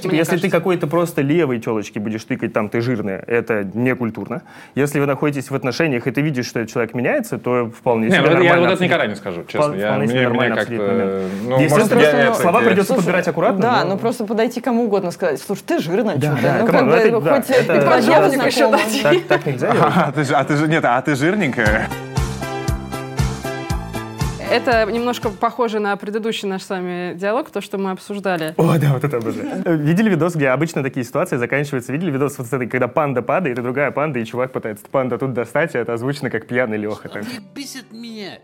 понимаешь, типа, мне если ты кажется. какой-то просто левой телочки будешь тыкать, там, ты жирная, это не культурно. Если вы находитесь в отношениях, и ты видишь, что этот человек меняется, то вполне Не, себе ну, я вот это никогда не скажу, честно. Вполне Я, себе мне, мне нормально обсудить момент. Ну, Если может, просто, я ну, это- слова я- придется подбирать аккуратно. Да, но- ну просто подойти кому угодно сказать, слушай, ты жирная, Да, что-то. да, ну, come on, бы, это- да, хоть это- еще дать. Так, так нельзя. А ты, а ты же нет, а ты жирненькая. Это немножко похоже на предыдущий наш с вами диалог, то, что мы обсуждали. О, да, вот это обожаю. Э, Видели видос, где обычно такие ситуации заканчиваются? Видели видос вот с этой, когда панда падает, и другая панда, и чувак пытается панда тут достать, и это озвучено как пьяный Леха. Ты бесит меня.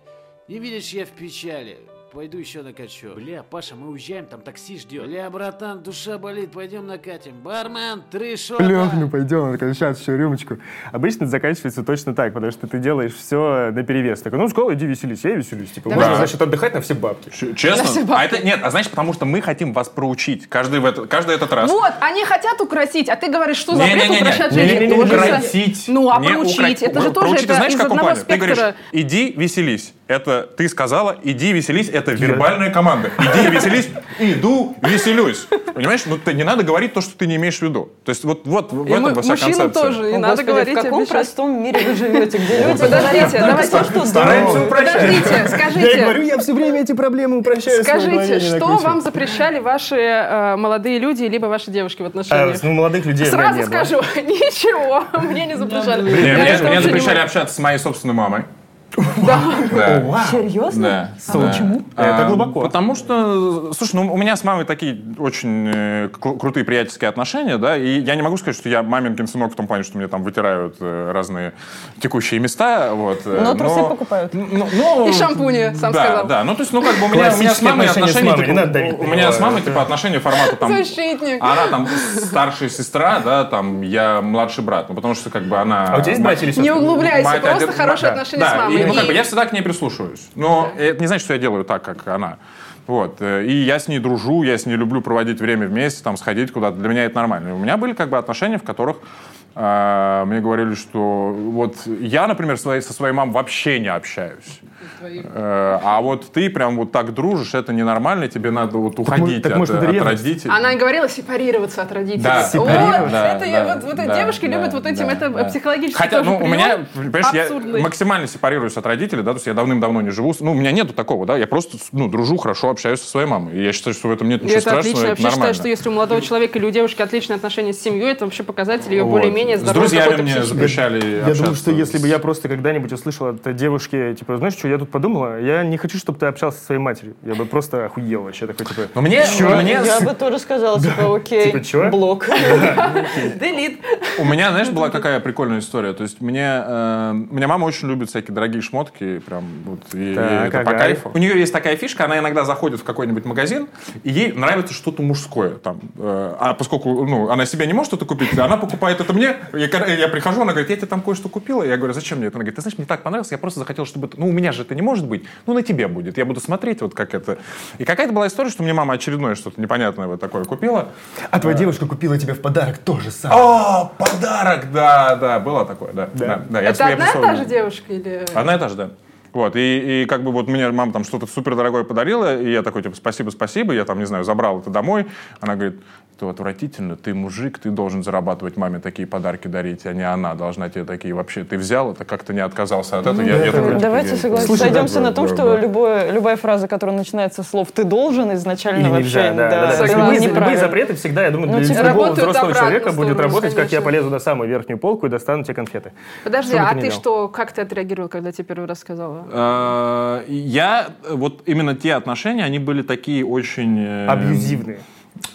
Не видишь, я в печали. Пойду еще накачу. Бля, Паша, мы уезжаем, там такси ждет. Бля, братан, душа болит, пойдем накатим. Бармен, три шота. Лех, ну пойдем, сейчас еще рюмочку. Обычно заканчивается точно так, потому что ты делаешь все на перевес. Такой, ну, сказал, иди веселись, я веселюсь. Типа, можно, значит, отдыхать на все бабки. Честно? Спасибо. А это нет, а знаешь, потому что мы хотим вас проучить каждый, в это, каждый этот раз. Вот, они хотят украсить, а ты говоришь, что запрет украшать женщин. не за- Ну, а Не проучить, укро- это же тоже Проучить, это ты знаешь, из в каком одного плане? Ты говоришь, спектра. иди веселись. Это ты сказала, иди веселись, это вербальная команда. Иди веселись, иду веселюсь. Понимаешь? Ну, ты, не надо говорить то, что ты не имеешь в виду. То есть вот, вот в И этом мы- вся концепция. тоже не О, надо Господи, говорить в каком обещать. простом мире вы живете, где люди Подождите, давайте. то, что Стараемся упрощать. Подождите, Я скажите, говорю, я все время эти проблемы упрощаю. скажите, что вам запрещали ваши э, молодые люди, либо ваши девушки в А, отношениях? ну, молодых людей Сразу скажу, ничего, мне не запрещали. Не, Я мне, запрещали общаться с моей собственной мамой. Да. Серьезно? Да. А да. почему? Это А, глубоко. Потому что, слушай, ну у меня с мамой такие очень э, кру- крутые приятельские отношения, да, и я не могу сказать, что я маменькин сынок в том плане, что мне там вытирают э, разные текущие места, вот. э, Но трусы покупают. Ну, ну, И шампуни, сам да, сказал. Да, ну то есть, ну как бы у меня, у меня с Классические мамой отношения с отношения, мамой, типа, не надо давить у на меня него, с мамой это- типа отношения формата там... Защитник. Она там старшая сестра, да, там я младший брат, ну потому что как бы она... А у тебя есть братья или сестры? Не углубляйся, Мать, просто хорошие да, отношения да, с мамой. и, ну, как бы я всегда к ней прислушиваюсь. Но это не значит, что я делаю так, как она. Вот. э, И я с ней дружу, я с ней люблю проводить время вместе, там, сходить куда-то. Для меня это нормально. И у меня были как бы отношения, в которых а, мне говорили, что вот я, например, своей- со своей мамой вообще не общаюсь. Э, А вот ты прям вот так дружишь, это ненормально, тебе надо вот уходить так от, может, это от родителей. Она и говорила сепарироваться от родителей. Да, Вот, сепарироваться. Да, это я- да, вот, вот да, девушки да, любят вот этим, да, это да. психологически Хотя, тоже ну, у меня, понимаешь, абсурдный. я максимально сепарируюсь от родителей, да, то есть я давным-давно не живу. с- Ну, у меня нету такого, да, я просто, ну, дружу, хорошо общаюсь со своей мамой. И я считаю, что в этом нет ничего это страшного, отлично. Я это вообще нормально. считаю, что если у молодого человека или у девушки отличные отношения с семьей, это вообще показатель ее Вот. более-менее С здоровой друзьями мне запрещали Я думаю, что если бы я просто когда-нибудь услышал от девушки, типа, знаешь, что я тут подумала, я не хочу, чтобы ты общался со своей матерью. Я бы просто охуел вообще такой, типа, Но мне, мне Я бы тоже сказала, типа, окей, Типа, чё? блок. Делит. У меня, знаешь, была какая прикольная история. То есть мне, э, меня мама очень любит всякие дорогие шмотки, прям вот, и, это по кайфу. У нее есть такая фишка, она иногда заходит в какой-нибудь магазин, и ей нравится что-то мужское там. Э, а поскольку, ну, она себе не может что-то купить, она покупает это мне. Я, прихожу, она говорит, я тебе там кое-что купила. Я говорю, зачем мне это? Она говорит, ты знаешь, мне так понравилось, я просто захотел, чтобы это... Ну, у меня же это не может быть, ну, на тебе будет. Я буду смотреть, вот как это. И какая-то была история, что мне мама очередное что-то непонятное вот такое купила. а твоя девушка купила тебе в подарок то же самое. О, подарок, да, да, было такое, да. да. да, я Это себе одна и та же девушка или... Одна и та же, да. Вот, и, и как бы вот мне мама там что-то супер дорогое подарила, и я такой, типа, спасибо, спасибо, я там, не знаю, забрал это домой. Она говорит, это отвратительно, ты мужик, ты должен зарабатывать маме такие подарки дарить, а не она должна тебе такие вообще. Ты взял это, как-то не отказался от этого. Я- я такой, типа, Давайте я- согласимся, Слушай, сойдемся да, на том, да, что да. любое, любая фраза, которая начинается с слов «ты должен» изначально Или вообще, нельзя, да, да, да. То согласна. любые, любые запреты всегда, я думаю, Ну, для типа, любого взрослого человека в будет сторону, работать, как я конечно. полезу на самую верхнюю полку и достану тебе конфеты. Подожди, а ты ты что, как ты отреагировал, когда тебе первый раз сказала? Э, Я, вот именно те отношения, они были такие очень... э, Абьюзивные.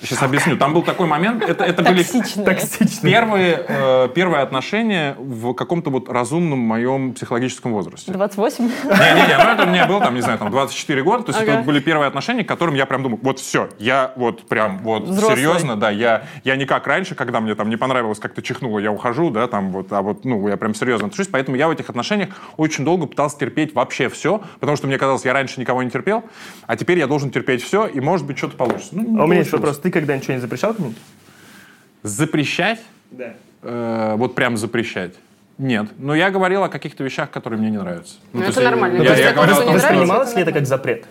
Сейчас объясню. Там был такой момент, это, это были Токсичные. Первые, э, первые отношения в каком-то вот разумном моем психологическом возрасте. 28? Не-не-не, ну это мне было там, не знаю, там 24 года, то есть Ага. это вот были первые отношения, к которым я прям думаю, вот все, я вот прям вот Взрослый. серьезно, да, я, я не как раньше, когда мне там не понравилось, как ты чихнула, я ухожу, да, там вот, а вот, ну, я прям серьезно отношусь, поэтому я в этих отношениях очень долго пытался терпеть вообще все, потому что мне казалось, я раньше никого не терпел, а теперь я должен терпеть все, и может быть что-то получится. Ну, А у меня есть получилось. Вопрос. Ты когда-нибудь что-нибудь запрещал кому-нибудь? Запрещать? Да. Э, вот прям запрещать? Нет. Но я говорил о каких-то вещах, которые мне не нравятся. Ну, то это есть я- нормально. Я, есть я это говорил о том, что-? Воспринималось ли это как запрет?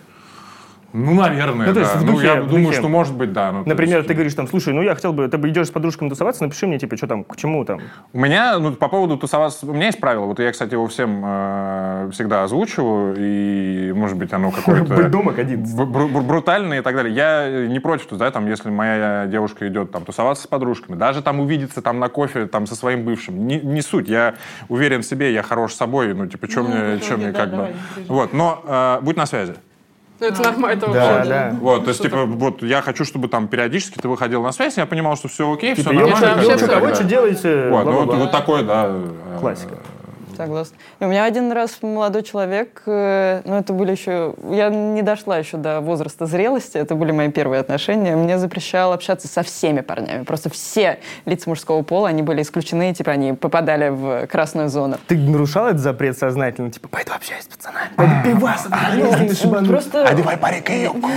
Ну, наверное, Ну, то есть да. в ну, духе- я в думаю, духе. что может быть, да. Ну, Например, есть, ты говоришь там, слушай, ну я хотел бы, ты бы идешь с подружками тусоваться, напиши мне, типа, что там, к чему там. У меня, ну, по поводу тусоваться, у меня есть правило. Вот я, кстати, его всем э, всегда озвучиваю, и, может быть, оно какое-то... Быть дома к 11. бр- бр- брутальное и так далее. Я не против, да, там, если моя девушка идет там тусоваться с подружками, даже там увидеться там на кофе там со своим бывшим, не, не суть. Я уверен в себе, я хорош собой, ну, типа, что мне, чё мне как бы... Вот, но э, будь на связи. Ну, это нормально. это Да, вообще, да. Вот, то есть, типа, вот я хочу, чтобы там периодически ты выходил на связь, я понимал, что все окей, все Типа, нормально. вот что делаете? Вот, ну, вот, такой, да. э, Классика. Согласна. И у меня один раз молодой человек, э, ну это были еще, я не дошла еще до возраста зрелости, это были мои первые отношения, мне запрещал общаться со всеми парнями. Просто все лица мужского пола, они были исключены, типа они попадали в красную зону. Ты нарушал этот запрет сознательно? Типа, пойду общаюсь с пацанами. Пойду пивас, Ну, Просто... Одевай парик и юбку.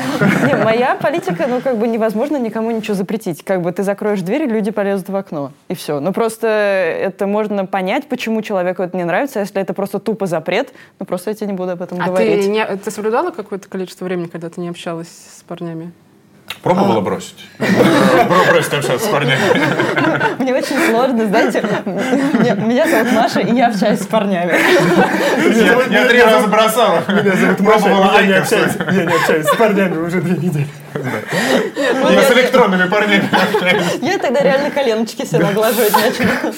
Не, моя политика, ну, как бы невозможно никому ничего запретить. Как бы ты закроешь дверь, люди полезут в окно. И все. Ну, просто это можно понять, почему человеку это не нравится. Если это просто тупо запрет, ну, просто я тебе не буду об этом А говорить. ты, не, ты соблюдала какое-то количество времени, когда ты не общалась с парнями? Пробовала бросить? Бросить общаться с парнями. Мне очень сложно, знаете, меня- зовут Маша, и я общаюсь с парнями. Я три раза бросала. Меня зовут Маша, и я не общаюсь, я не общаюсь с парнями уже две недели. Я с электронными парнями общаюсь. Я тогда реально коленочки себе наглаживать начала.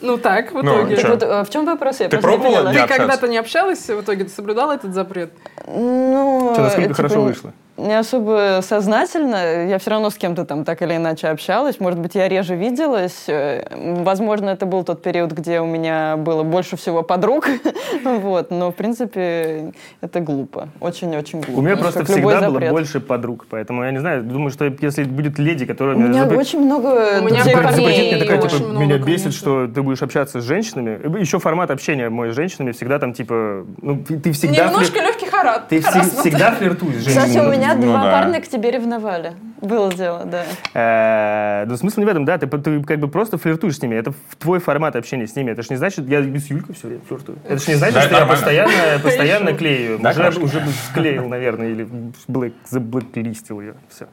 Ну так, в Ну, итоге. чё? Вот, э, в чем вопрос? Я Ты пробовала? Ты когда-то не общалась, в итоге ты соблюдала этот запрет? Ну, Что, насколько типа, хорошо вышло? Не особо сознательно. Я все равно с кем-то там так или иначе общалась. Может быть, я реже виделась. Э, Возможно, это был тот период, где у меня было больше всего подруг. вот. Но, в принципе, это глупо. Очень-очень глупо. У меня Ну, просто всегда было запрет. больше подруг, поэтому я не знаю, думаю, что если будет леди, которая... У меня запре- очень много У меня друзей парней запретит мне такая, типа, много, меня бесит, конечно. что ты будешь общаться с женщинами. Еще формат общения мой с женщинами всегда там, типа, ну, ты, ты всегда... Немножко флир- легкий харат. Ты всег- всегда флиртуешь с женщинами. Кстати, у меня Ну два да. парня к тебе ревновали. Было дело, да. Э, Ну, смысл не в этом, да, ты, ты как бы просто флиртуешь с ними, это в твой формат общения с ними, это ж не значит, я с Юлькой все время флиртую, это ж не значит, Да, что я постоянно, постоянно клею, Да, уже, конечно. уже склеил, наверное, или блэк, заблэклистил ее, все.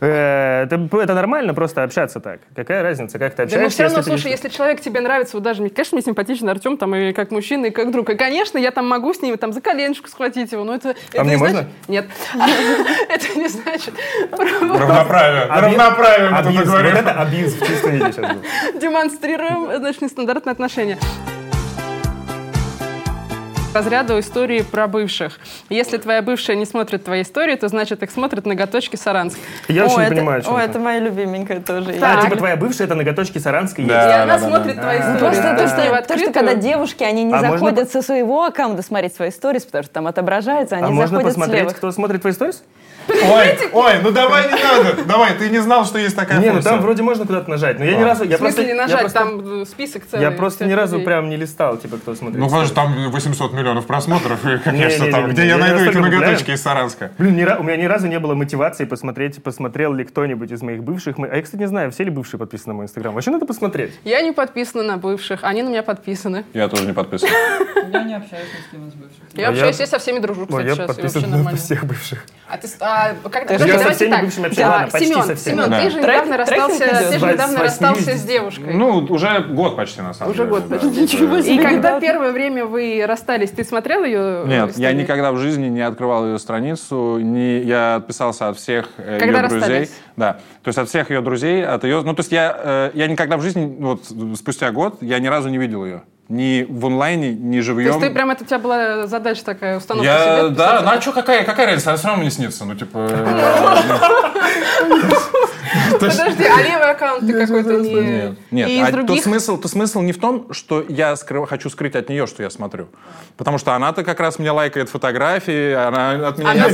Это, это нормально просто общаться так, какая разница, как ты Да, общаешься, ну все равно, если слушай, если человек тебе нравится, вот даже, мне, конечно, мне симпатичен Артем, там, и как мужчина, и как друг. И, конечно, я там могу с ним там за коленочку схватить его, но это... это А мне не можно? значит- Нет. Это не значит Равноправие. Равноправие мы тут вот это абьюз в чистом виде сейчас был. демонстрируем, значит, нестандартные отношения. разряда истории про бывших. Если твоя бывшая не смотрит твои истории, то значит их смотрит ноготочки Саранск. Я О, очень не это- понимаю, о О, это моя любименькая тоже. А, Я- типа твоя бывшая, это ноготочки Саранской Да. И она да, да. смотрит твои А. истории. Просто да. то, что, в то, что когда девушки, они не А можно заходят со своего аккаунта смотреть свои сторис, потому что там отображается, они А можно заходят с посмотреть, левых. кто смотрит твои сторис? Ой, ой, ну давай не надо. Давай, ты не знал, что есть такая Не, ну функция. там вроде можно куда-то нажать, но я ни разу... Я В смысле просто, не я нажать, просто- там э, список целый. Я просто ни разу людей. прям не листал, типа, кто смотрит. Ну, потому что там 800 миллионов просмотров, и, конечно, там, где я я не найду эти ноготочки из Саранска. Блин, у меня ни разу не было мотивации посмотреть, посмотрел ли кто-нибудь из моих бывших. А я, кстати, не знаю, все ли бывшие подписаны на мой инстаграм. Вообще надо посмотреть. Я не подписана на бывших, они на меня подписаны. Я тоже не подписан. Я не общаюсь ни с кем из бывших. Я А общаюсь, я- я со всеми дружу, кстати, я сейчас. и подписан на всех бывших. А ты, а, когда, Я подожди, со давайте всеми так. бывшими общаюсь, Да, ладно, почти Семен, со всеми. Семен, Да. ты же Трек- недавно трекинг расстался, ты же недавно расстался 80. с девушкой. Ну, уже год почти, на самом Уже деле. год да. почти. Ничего И когда первое время вы расстались, ты смотрел ее? Нет, я никогда в жизни не открывал ее страницу, не, я отписался от всех э, Когда ее друзей. расстались? Да, то есть от всех ее друзей, от ее... Ну, то есть я, э, я никогда в жизни, вот спустя год, я ни разу не видел ее. Ни в онлайне, ни То живьем. есть ты прям, это у тебя была задача такая, установка Я, себе? да, ну а что, какая, какая разница, она все равно мне снится, ну, типа... Подожди, а левый аккаунт ты какой-то не... Нет, а то, других... смысл, то смысл не в том, что я хочу скрыть от нее, что я смотрю. Потому что она-то как раз мне лайкает фотографии, она от меня не. Я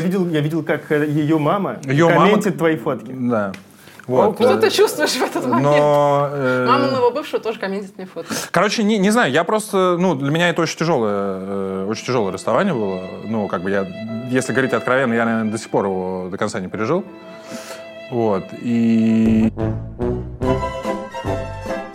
видел, я видел, как э, ее мама Её мама- комментит твои фотки. Да. Вот. Что ты чувствуешь в этот момент? Но... э, Мама моего бывшего тоже комментит мне фото. Короче, не, не знаю, я просто, ну, для меня это очень тяжелое, э, очень тяжелое расставание было. Ну, как бы я, если говорить откровенно, я, наверное, до сих пор его до конца не пережил. Вот, и...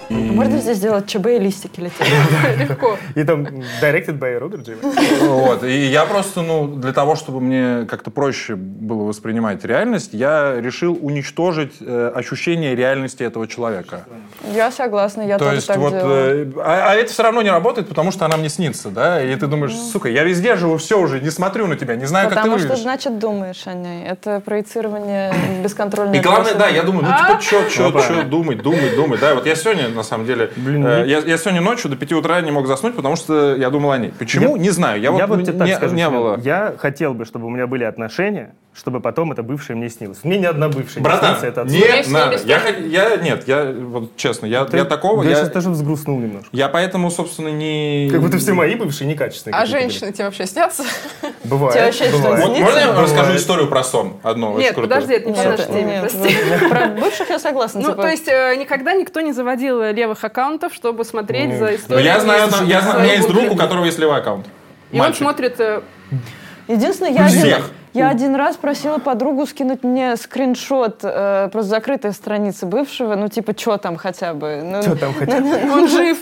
и- Можно здесь сделать ЧБ и листики летят? Легко. И там directed by Роберт Джеймс. Вот, и я просто, ну, для того, чтобы мне как-то проще было воспринимать реальность, я решил уничтожить э, ощущение реальности этого человека. Я согласна, я То тоже так вот, делаю. э, а, а это все равно не работает, потому что она мне снится, да, и ты думаешь, сука, я везде живу, все уже, не смотрю на тебя, не знаю, как ты Потому что, выглядишь. значит, думаешь о ней. Это проецирование бесконтрольное. И главное, да, я думаю, ну типа, что, что, что, думать, думать, думать. Да, вот я сегодня, на самом деле, Блин, э, ну- я, я сегодня ночью до 5 утра не мог заснуть, потому что я думал о ней. Почему? Я- не знаю. Я, Я вот, вот тебе так не, скажу, не было. Я хотел бы, чтобы у меня были отношения, чтобы потом это бывшее мне снилось. Мне ни одна бывшая Братан, не снится, это не отстой. надо. Я, я, нет, я, вот честно, я, Ты- я такого, Я я, сейчас даже взгрустнул немножко. я поэтому, собственно, не... Как будто все мои бывшие некачественные. А какие-то были. женщины тебе вообще снятся? Бывает. Тебе вообще бывает. Вот снится? можно я Бывает. расскажу историю про сон? Одну очень Нет, подожди, это не по Нет, нашей теме, нет, прости. Про бывших я согласна. Ну, типа, то есть э, никогда никто не заводил левых аккаунтов, чтобы смотреть за Ну, историей. я знаю, одно- я знаю, у меня есть друг, у которого есть левый аккаунт. И он смотрит... э, Единственное, я Всех. Я один раз просила подругу скинуть мне скриншот э, просто закрытой страницы бывшего, ну типа, что там хотя бы. Ну, Что там хотя бы? Он жив.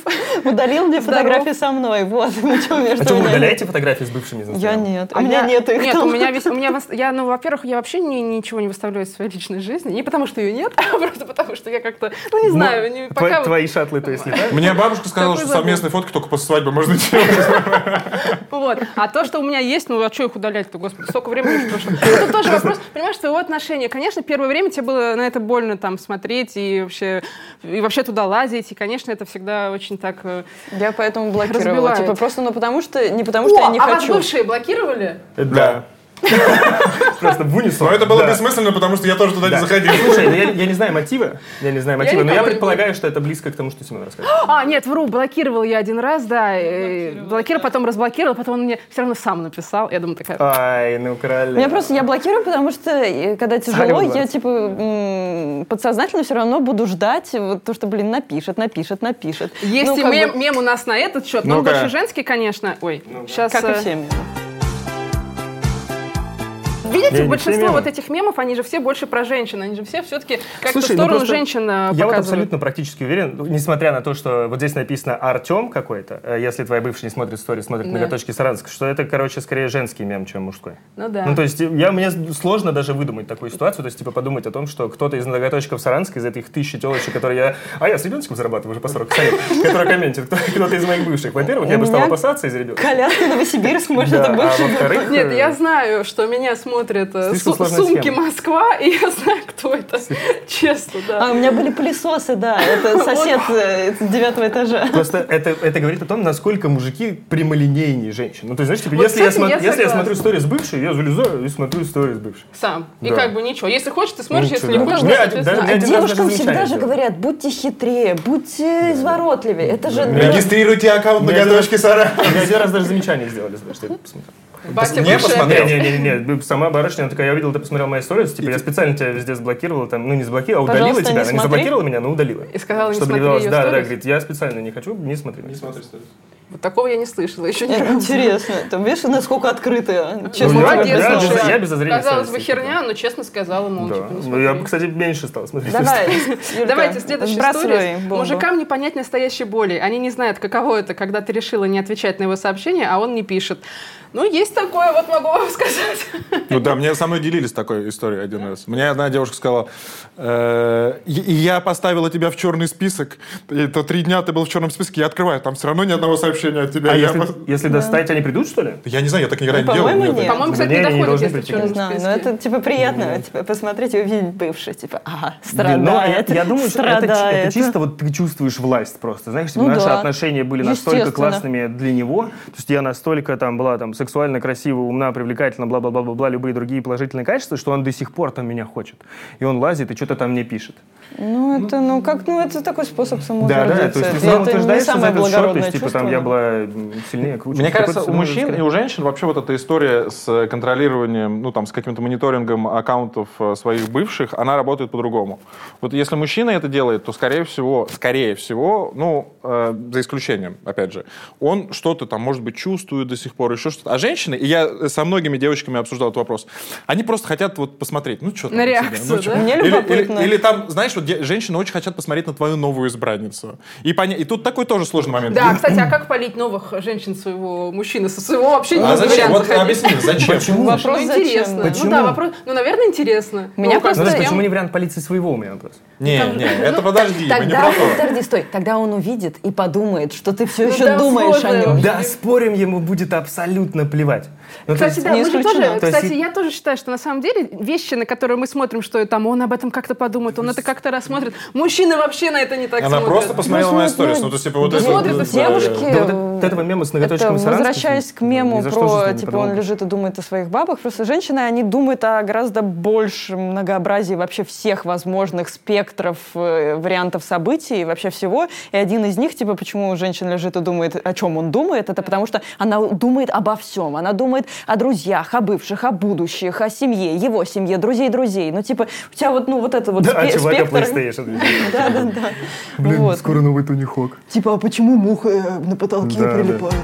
Удалил мне фотографии со мной, вот, А что, вы удаляете фотографии с бывшими Я нет, А у меня нет их Нет, у меня весь, у меня, я, ну, во-первых, я вообще ни- ничего не выставляю из своей личной жизни. Не потому, что ее нет, а просто потому, что я как-то, ну, не знаю, не, пока... Твои шатлы, то есть, летают? Мне бабушка сказала, что совместные фотки только после свадьбы можно делать. Вот. А то, что у меня есть, ну, а что их удалять-то, господи, столько времени Это тоже вопрос, понимаешь, твоего отношения. Конечно, первое время тебе было на это больно там смотреть и вообще, и вообще туда лазить. И, конечно, это всегда очень так... э, Я поэтому блокировала. Разбивает. Типа просто, ну потому что, не потому что О, я не а вас хочу. бывшие блокировали? Да. Просто в унисон. Но это было Да. бессмысленно, потому что я тоже туда не Да. заходил. Слушай, ну я, я не знаю мотива, я не знаю мотива, но я никого не предполагаю, что это близко к тому, что Симон рассказывает. А, нет, вру, блокировал я один раз, да. э, Блокировал, потом разблокировал, потом он мне все равно сам написал. Я думаю, такая... Ай, ну королева. Меня просто я блокирую, потому что э, когда тяжело, я типа подсознательно все равно буду ждать вот то, что, блин, напишет, напишет, напишет. Есть Ну, и мем, бы, мем у нас на этот счет, но он больше женский, конечно. Ой, сейчас... как и э, все мемы. Видите, все большинство вот этих мемов, они же все больше про женщин. Они же все все-таки как-то в ну сторону просто женщин э, Я вот абсолютно практически уверен, ну, несмотря на то, что вот здесь написано Артем какой-то, э, если твоя бывшая не смотрит стори, смотрит Да. ноготочки Саранск, что это, короче, скорее женский мем, чем мужской. Ну да. Ну, то есть, я, мне сложно даже выдумать такую ситуацию, то есть, типа, подумать о том, что кто-то из ноготочков Саранска, из этих тысячи телочек, которые я... А я с ребеночком зарабатываю уже по 40 косарей, который комментит, кто- кто-то из моих бывших. Во-первых, я бы стал опасаться из ребенка. Коляска Новосибирск, может, это а больше Нет, э, я знаю, что меня смотрят э, Слишком су- сумки схема. Москва, и я знаю, кто это. Честно, А, да. у меня были пылесосы, да, это сосед э, с девятого этажа. Просто это, это говорит о том, насколько мужики прямолинейнее женщин. Ну, то есть, знаешь, типа, Вот если, я с этим смо- я если я смотрю историю с бывшей, я залезаю и смотрю историю с бывшей. Сам. И как бы ничего. Если хочешь, ты смотришь, Ничего, если не хочешь, Ну, я да, я Девушкам всегда же говорят, будьте хитрее, будьте изворотливее. Это же... ну, Регистрируйте аккаунт Мне ноготочки Сара. Мне один раз даже замечание сделали, за то, что я это посмотрел. Не бывшая. посмотрел. Не-не-не, сама барышня, она такая, я увидел, ты посмотрел мои истории, типа, я специально тебя везде заблокировала, там, ну, не заблокировала, а удалила Пожалуйста, тебя. не Она не смотри. заблокировала меня, но удалила. И сказала, не Чтобы смотри виделось. ее Да, да, говорит, я специально не хочу, не смотри. Не смотри. Вот такого я не слышала еще ни разу. Интересно. Там видишь, насколько открытые. Ну, Честно. молодец, я без- слушай. я без зазрения Казалось бы, херня, но честно сказала, мол, Да. типа, не Ну, я, смотри. кстати, меньше стал смотреть. Давай, Давайте следующая сбрасывай история. Мужикам не понять настоящей боли. Они не знают, каково это, когда ты решила не отвечать на его сообщение, а он не пишет. Ну, есть такое, вот могу вам сказать. Ну да, мне со мной делились такой историей один раз. Мне одна девушка сказала, «Э, я поставила тебя в черный список, и то три дня ты был в черном списке, я открываю, там все равно ни одного сообщения от тебя. А Я если, пос- если достать, они придут, что ли? Я не знаю, я так никогда Ну, не делал. по-моему, нет. По-моему, кстати, Не, доходит, должны если в прийти. черном Не знаю, но списке. это типа приятно, типа, посмотреть и увидеть бывший, типа, ага, Блин, ну, я, страдает, я думаю, что это, чи- страдает. это чисто вот ты чувствуешь власть просто. Знаешь, типа, Ну наши отношения были настолько классными для него. То есть я настолько там была там сексуально красива, умна, привлекательна, бла-бла-бла-бла, любые другие положительные качества, что он до сих пор там меня хочет. И он лазит и что-то там мне пишет. Ну, это, ну, как, ну, это такой способ Да, самоутвердиться. да, то есть ты самоутверждаешься за самое этот счет, то благородное есть, типа, там, я была сильнее, круче. Мне кажется, Какой-то у мужчин и у женщин вообще вот эта история с контролированием, ну там, с каким-то мониторингом аккаунтов э, своих бывших, она работает по-другому. Вот если мужчина это делает, то скорее всего, скорее всего, ну, э, за исключением, опять же, он что-то там, может быть, чувствует до сих пор, еще что-то. А женщины, и я со многими девочками обсуждал этот вопрос, они просто хотят вот посмотреть, ну что там На у тебя, реакцию, ну, да? Мне Или, любопытно. или- или там, знаешь, вот де- женщины очень хотят посмотреть на твою новую избранницу. И, поня- и тут такой тоже сложный момент. Да, кстати, а как полить новых женщин своего мужчины? Со своего вообще не А зачем? вариант Вот заходить. объясни, зачем? Почему? Ну, Вопрос зачем? интересно. Почему? Ну да, вопрос. Ну, наверное, интересно. Меня Ну, просто- Ну, я- почему не вариант полиции своего у меня вопрос? Не, не, это подожди, не Тогда, подожди, стой, тогда он увидит и подумает, что ты все Ну еще думаешь о нем. Да, спорим, ему будет абсолютно плевать. Ну, то Кстати, есть- да, не мы же тоже, То есть кстати, и- я тоже считаю, что на самом деле вещи, на которые мы смотрим, что там он об этом как-то подумает, он это как-то рассмотрит. Мужчины вообще на это не так Она смотрят. просто посмотрела ну, сторис. ну, то есть, типа, вот да это... смотрят и э, Девушки, Да вот от этого мема с ноготочком возвращаясь к мему про, типа, он лежит и думает о своих бабах. Просто женщины, они думают о гораздо большем многообразии вообще всех возможных спектров э, вариантов событий, вообще всего. И один из них, типа, почему женщина лежит и думает, о чем он думает, это потому что она думает обо всем. Она думает о друзьях, о бывших, о будущих, о семье, его семье, друзей друзей. Ну, типа, у тебя вот, ну, вот это вот Да, спе- чувака спектр. PlayStation. Да, да, да. Блин, Вот. скоро новый Тони Хок. Типа, а почему муха э, на потолке Да, да. прилипает?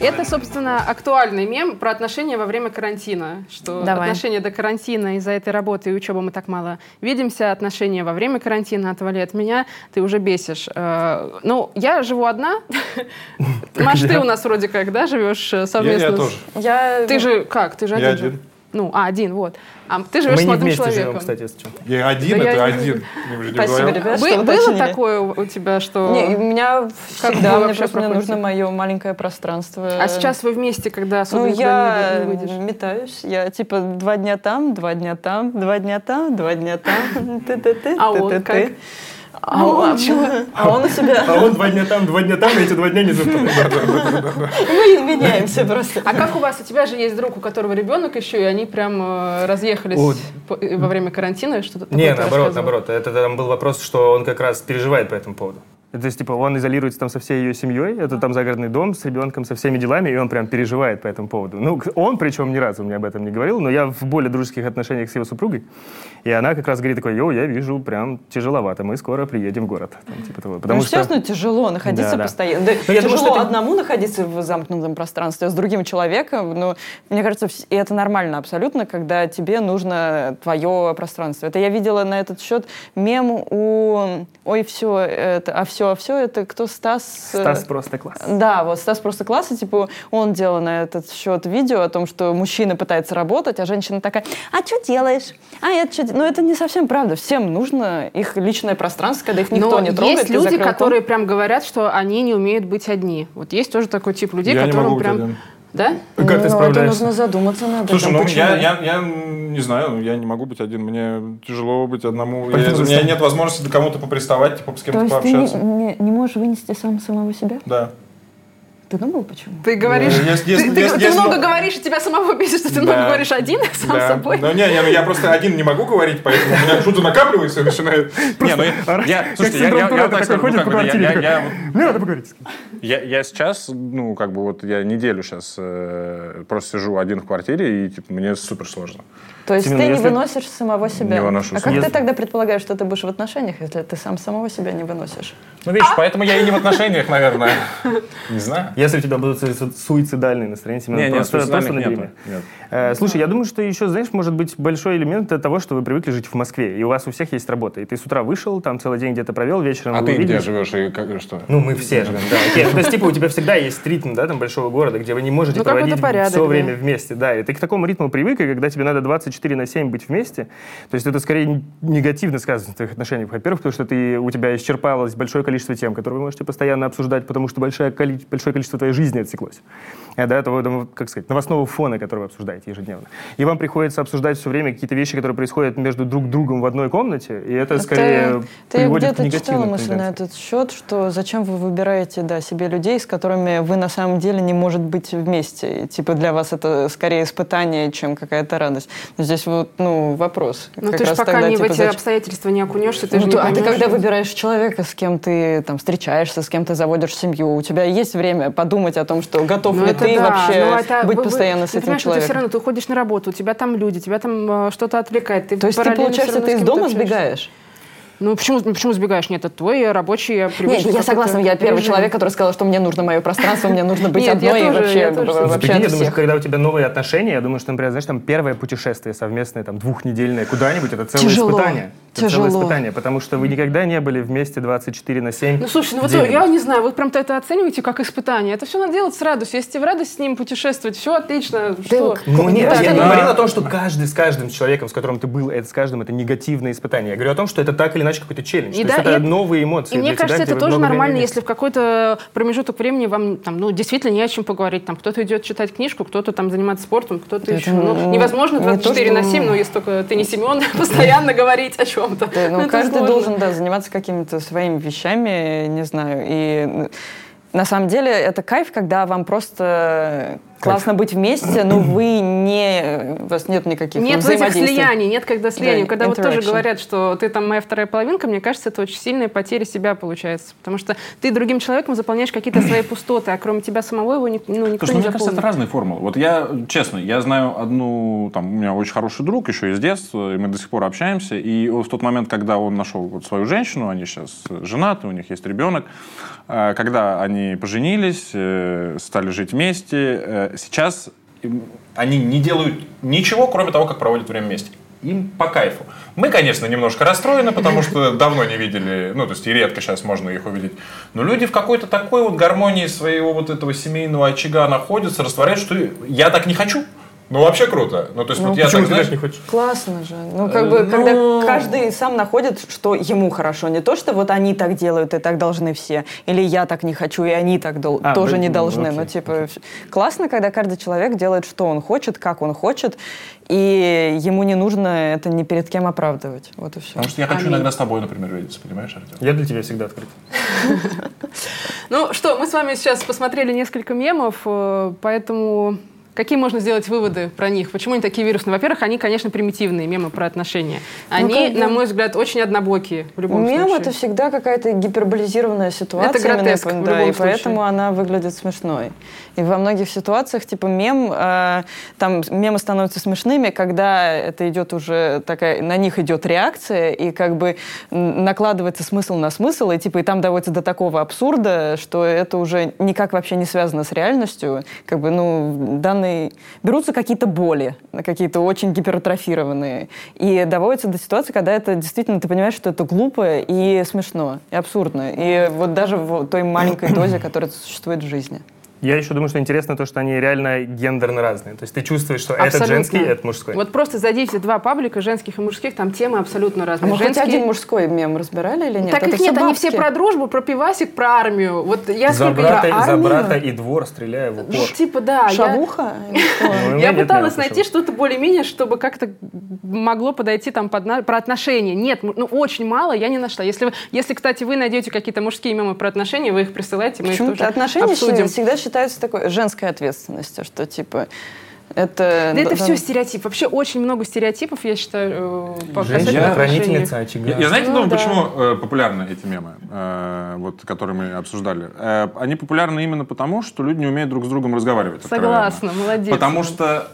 Это, собственно, актуальный мем про отношения во время карантина. Что Давай. отношения до карантина из-за этой работы и учебы мы так мало видимся. Отношения во время карантина отвали от меня, ты уже бесишь. Э, Ну, я живу одна. Маш, ты у нас вроде как, да, живешь э, совместно? я с- тоже. Я... Ты же как? Ты же один. же. один. Ну, а, один, вот. А ты живешь Мы с молодым человеком. кстати, если что. Я один, Да это я- один. Спасибо, ребят, что было уточнили. такое у тебя, что... Не, у меня Как всегда, мне просто мне нужно мое маленькое пространство. А сейчас вы вместе, когда особо Ну, никуда я не, выйдешь? метаюсь. Я типа два дня там, два дня там, два дня там, два дня там. Ты-ты-ты, А он ты-ты-ты. как? А он, а он у себя. А он два дня там, два дня там, и эти два дня не. Мы меняемся просто. А как у вас? У тебя же есть друг, у которого ребенок еще, и они прям э, разъехались э, во время карантина, что-то Не, наоборот, наоборот. Это там был вопрос, что он как раз переживает по этому поводу. То есть, типа, он изолируется там со всей ее семьей, это там загородный дом с ребенком, со всеми делами, и он прям переживает по этому поводу. Ну, он, причем, ни разу мне об этом не говорил, но я в более дружеских отношениях с его супругой, и она как раз говорит такой, йоу, я вижу, прям тяжеловато, мы скоро приедем в город. Там, типа того. Потому ну, что... естественно, тяжело находиться Да, да. постоянно. Да, Ну, я тяжело думаю, что одному находиться в замкнутом пространстве, а с другим человеком. Но мне кажется, и это нормально абсолютно, когда тебе нужно твое пространство. Это я видела на этот счет мем у... Ой, все, это... А все, а все, это кто Стас? э, Стас просто класс. Да, вот Стас просто класс, и типа он делал на этот счет видео о том, что мужчина пытается работать, а женщина такая, а что делаешь? А это что? Ну это не совсем правда. Всем нужно их личное пространство, когда их никто Но не трогает. есть люди, закрыл которые прям говорят, что они не умеют быть одни. Вот есть тоже такой тип людей, Я не которым могу быть прям... один. Да? Как ты Ну, справляешься? это нужно задуматься над Слушай, ну почему? я, я, я не знаю, я не могу быть один. Мне тяжело быть одному. Я- у меня нет возможности до кому-то поприставать, типа с То кем-то есть ты не, пообщаться. не- не можешь вынести сам самого себя? Да. Ты думал, почему? Ты говоришь... Ну, если- ты если- ты- если- ты если- много говоришь, и тебя самого бесит, что ты много Да. говоришь один, сам Да. собой. Ну, не, не, ну я просто один не могу говорить, поэтому у меня что-то накапливается и начинает... Не, ну я- слушайте, я, я, я, такой ну, ходит как по бы, я, квартире, я, Мне надо поговорить с кем. я, я сейчас, ну, как бы вот я неделю сейчас э, просто сижу один в квартире, и типа, мне супер сложно. То есть Именно ты не выносишь самого себя. Не выношу а как Если- ты тогда предполагаешь, что ты будешь в отношениях, если ты сам самого себя не выносишь? Ну, видишь, поэтому я и не в отношениях, наверное. Не знаю. Если у тебя будут су- суицидальные настроения, Семен, просто, просто набери. Нет. Э, Слушай, я думаю, что еще, знаешь, может быть большой элемент это того, что вы привыкли жить в Москве, и у вас у всех есть работа. И ты с утра вышел, там целый день где-то провел, вечером А ты где живешь и как, что? Ну, мы все живем, да. окей. Ну, То есть, типа, у тебя всегда есть ритм, да, там, большого города, где вы не можете Ну, проводить порядок, все да. время вместе, да. И ты к такому ритму привык, и когда тебе надо 24 на 7 быть вместе, то есть это скорее негативно сказано в твоих отношениях. Во-первых, потому что ты, у тебя исчерпалось большое количество тем, которые вы можете постоянно обсуждать, потому что большое, коли- большое количество твоей жизни отсеклось. А, да, того, того, как сказать, новостного фона, который вы обсуждаете ежедневно. И вам приходится обсуждать все время какие-то вещи, которые происходят между друг другом в одной комнате, и это скорее Ты к где-то читала мысль на этот счет, что зачем вы выбираете да, себе людей, с которыми вы на самом деле не может быть вместе. И, типа для вас это скорее испытание, чем какая-то радость. Здесь вот ну, вопрос. Ну ты же пока тогда, не в типа, эти зачем- обстоятельства не окунешься, ты Ну, же не а ты когда выбираешь человека, с кем ты там встречаешься, с кем ты заводишь семью, у тебя есть время подумать о том, что готов Ну, ли ты да. вообще Ну, это быть вы- вы- постоянно с ты этим что Ты все человеком. равно ты уходишь на работу, у тебя там люди, тебя там э, что-то отвлекает. Ты То есть ты, получается, ты с из дома сбегаешь? Ну почему, почему сбегаешь? Нет, это твой рабочий Нет, привычный я какой-то согласна, я первый режим. человек, который сказал, что мне нужно мое пространство, мне нужно быть Нет, я одной и тоже- вообще, я тоже вообще от я думаю, что когда у тебя новые отношения, я думаю, что, например, знаешь, там первое путешествие совместное, там, двухнедельное куда-нибудь, это целое Тяжело. испытание. Это целое Тяжело. испытание, потому что вы никогда не были вместе 24 на 7. Ну слушай, ну вот я не знаю, вы прям это оцениваете как испытание. Это все надо делать с радостью. Если тебе в радость с ним путешествовать, все отлично. Что? Ну нет, я не говорил о том, что каждый с каждым человеком, с которым ты был, это с каждым это негативное испытание. Я говорю о том, что это так или иначе какой-то челлендж. И То да, есть это и- новые эмоции. И мне тебя, кажется, это тоже времени нормально, вместе. если в какой-то промежуток времени вам там, ну, действительно не о чем поговорить. Там кто-то идет читать книжку, кто-то там заниматься спортом, кто-то Это, еще. Ну, невозможно не то, 24 на что- 7, но если только ты не Семен, постоянно говорить о чем-то. Да, ну, это каждый сложно. должен, да, заниматься какими-то своими вещами, не знаю, и на самом деле это кайф, когда вам просто классно быть вместе, но вы не... У вас нет никаких Нет вот этих слияний, нет когда слияний. Да, когда вот тоже говорят, что ты там моя вторая половинка, мне кажется, это очень сильная потеря себя получается. Потому что ты другим человеком заполняешь какие-то свои пустоты, а кроме тебя самого его ни- ну, никто Слушай, ну, не мне кажется, это разные формулы. Вот я, честно, я знаю одну, там, у меня очень хороший друг еще из детства, и мы до сих пор общаемся, и в тот момент, когда он нашел вот свою женщину, они сейчас женаты, у них есть ребенок, э, когда они поженились, э, стали жить вместе, э, сейчас они не делают ничего, кроме того, как проводят время вместе. Им по кайфу. Мы, конечно, немножко расстроены, потому что давно не видели, ну, то есть и редко сейчас можно их увидеть. Но люди в какой-то такой вот гармонии своего вот этого семейного очага находятся, растворяют, что я так не хочу. Ну, вообще круто. Ну, то есть, вот я Почему так, ты знаешь, не хочешь? Классно же. Ну, как бы, ну- когда каждый сам находит, что ему хорошо. Не то, что вот они так делают, и так должны все. Или я так не хочу, и они так дол- А, тоже вы- не ну, должны. окей, Ну, типа, классно, когда каждый человек делает, что он хочет, как он хочет, и ему не нужно это ни перед кем оправдывать. Вот и все. Потому что я хочу Аминь. иногда с тобой, например, видеться, понимаешь, Артем? Я для тебя всегда открыт. Ну что, мы с вами сейчас посмотрели несколько мемов, э, поэтому какие можно сделать выводы про них? Почему они такие вирусные? Во-первых, они, конечно, примитивные мемы про отношения. Они, Ну, на мой взгляд, очень однобокие в любом Мем случае. это всегда какая-то гиперболизированная ситуация. Это гротеск именно, в да, любом и поэтому случае. она выглядит смешной. И во многих ситуациях, типа мем, э, там мемы становятся смешными, когда это идет уже такая, на них идет реакция, и как бы накладывается смысл на смысл, и типа и там доводится до такого абсурда, что это уже никак вообще не связано с реальностью. Как бы, ну, данные... Берутся какие-то боли, какие-то очень гипертрофированные, и доводится до ситуации, когда это действительно, ты понимаешь, что это глупо и смешно, и абсурдно. И вот даже в той маленькой дозе, которая существует в жизни. Я еще думаю, что интересно то, что они реально гендерно разные. То есть ты чувствуешь, что этот Абсолютно. женский, этот мужской. Вот просто зайдите два паблика, женских и мужских, там темы абсолютно А разные. мы хоть Женские- один мужской мем разбирали или нет? Так Это их нет, всё они все бабки. про дружбу, про пивасик, про армию. Вот я за, сколько... брата, я- за брата и двор, стреляя в Ну, упор. типа, да. я- Шавуха? Ну, Я пыталась найти что-то более-менее, чтобы как-то могло подойти там про отношения. Нет, ну очень мало я не нашла. Если, кстати, вы найдете какие-то мужские мемы про отношения, вы их присылайте, мы их тоже отношения всегда считаются такой женской ответственностью, что типа это... Да это да, все стереотип. Вообще очень много стереотипов, я считаю, э, по Женщина, хранительница очага. Я, я знаете, Ну, думаю, да. почему э, популярны эти мемы, э, вот, которые мы обсуждали? Э, они популярны именно потому, что люди не умеют друг с другом разговаривать. откровенно. Согласна, молодец. Потому что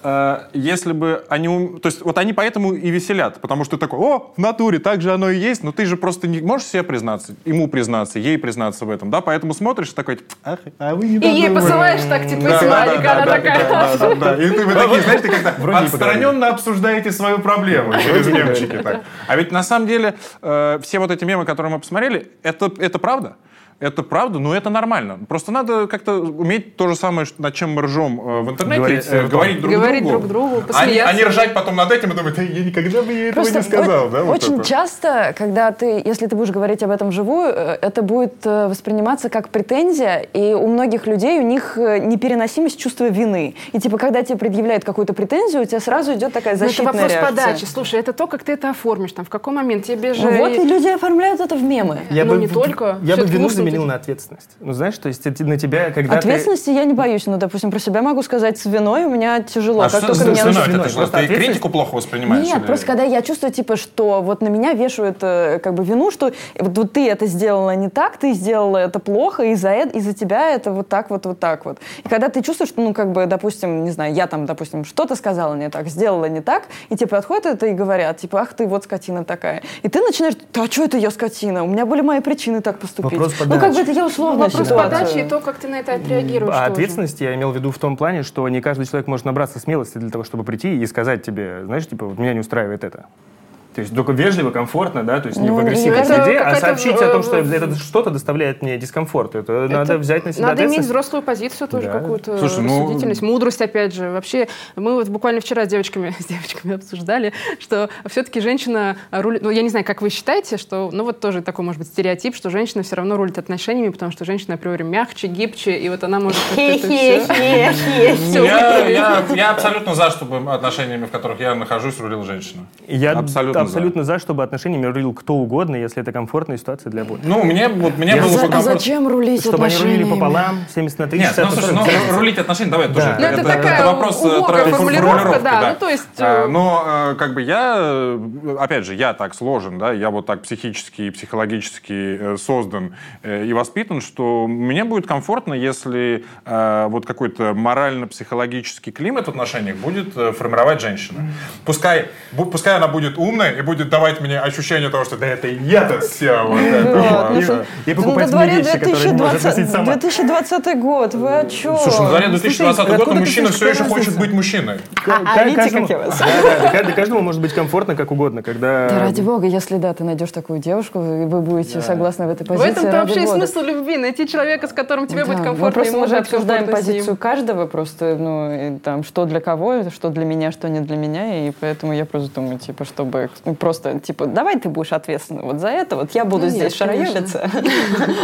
э, если бы они... ум- То есть вот они поэтому и веселят. Потому что ты такой, о, в натуре, так же оно и есть, но ты же просто не можешь себе признаться, ему признаться, ей признаться в этом, да? Поэтому смотришь такой, ах, а вы не И ей додумали». посылаешь так, типа, Да, из да, да, она да, такая... да, да, да. И ты, вы такие, знаешь, ты как-то отстраненно обсуждаете свою проблему через мемчики. А ведь на самом деле э, все вот эти мемы, которые мы посмотрели, это правда. Это правда, но это нормально. Просто надо как-то уметь то же самое, над чем мы ржем э, в интернете, Говорить э, говорить друг Говорить другу. друг другу, Они, посмеяться. они ржать потом над этим и думать, «Эй, я никогда бы ей этого не сказал. о- да, вот очень это. часто, когда ты, если ты будешь говорить об этом вживую, э, это будет э, восприниматься как претензия, и у многих людей у них непереносимость чувства вины. И типа, когда тебе предъявляют какую-то претензию, у тебя сразу идет такая Ну, это защитная вопрос реакция. подачи. Слушай, это то, как ты это оформишь, там, в какой момент тебе же... Ну вот и люди оформляют это в мемы. Ну, не только. Я бы вину заменил на ответственность. Ну, знаешь, то есть на тебя, когда Ответственности я не боюсь. Ну, допустим, про себя могу сказать, с виной у меня тяжело. А как что только с меня виной? начинают- Это Просто ты критику плохо воспринимаешь? Нет, или- просто когда я чувствую, типа, что вот на меня вешают э, как бы вину, что вот, вот ты это сделала не так, ты сделала это плохо, и из-за это, из-за тебя это вот так вот, вот так вот. И когда ты чувствуешь, что, ну, как бы, допустим, не знаю, я там, допустим, что-то сказала не так, сделала не так, и тебе подходят это и говорят, типа, ах ты вот скотина такая. И ты начинаешь, да что это я скотина? У меня были мои причины так поступить. Вопрос ну, как бы это я условно Вопрос подачи и то, как ты на это отреагируешь. А тоже. ответственности я имел в виду в том плане, что не каждый человек может набраться смелости для того, чтобы прийти и сказать тебе, знаешь, типа, вот меня не устраивает это. То есть только вежливо, комфортно, да, то есть не Ну, в агрессивной это среде, а сообщить о том, что э, это что-то доставляет мне дискомфорт. Это, надо взять на себя Надо иметь взрослую позицию тоже Да. какую-то, Слушай, ну- рассудительность, мудрость, опять же. Вообще, мы вот буквально вчера с девочками, с девочками обсуждали, что все-таки женщина рулит... Ну, я не знаю, как вы считаете, что... Ну, вот тоже такой, может быть, стереотип, что женщина все равно рулит отношениями, потому что женщина априори мягче, гибче, и вот она может как-то это Я, абсолютно за, чтобы отношениями, в которых я нахожусь, рулила женщина. Я Абсолютно. Абсолютно за, чтобы отношениями рулил кто угодно, если это комфортная ситуация для обоих. Ну, мне, вот, мне Я было за- бы А комфортно. зачем рулить Чтобы они рулили пополам, 70 на 30, Нет, ну 60 на слушай, 40. ну рулить отношения, давай тоже. Да. Ну, это такая глубокая тра- формулировка, да, ну, то есть, А, э, Но э, как бы я, э, опять же, я так сложен, да, я вот так психически и психологически э, создан э, и воспитан, что мне будет комфортно, если э, вот какой-то морально-психологический климат в отношениях будет э, формировать женщина. Пускай, пускай она будет умная и будет давать мне ощущение того, что да это я-то все вот это. Вот, ну вот. что- И Ну, покупать мне дворе вещи, которые не может 2020, носить сама. 2020 год, вы о чем? Слушай, на дворе 2020 год, ты мужчина все еще хочет быть мужчиной. А, видите, каждому- я может быть комфортно, как угодно, когда... Да ради бога, если да, ты найдешь такую девушку, и вы будете согласны в этой В позиции. этом-то ради вообще смысл любви. Найти человека, с которым тебе будет Мы комфортно, просто ему уже обсуждаем позицию каждого, просто, ну, там, что для кого, что для меня, что не для меня, и поэтому я просто думаю, типа, чтобы ну, просто, типа, давай ты будешь ответственна вот за это, вот я буду Ну, здесь шароебиться,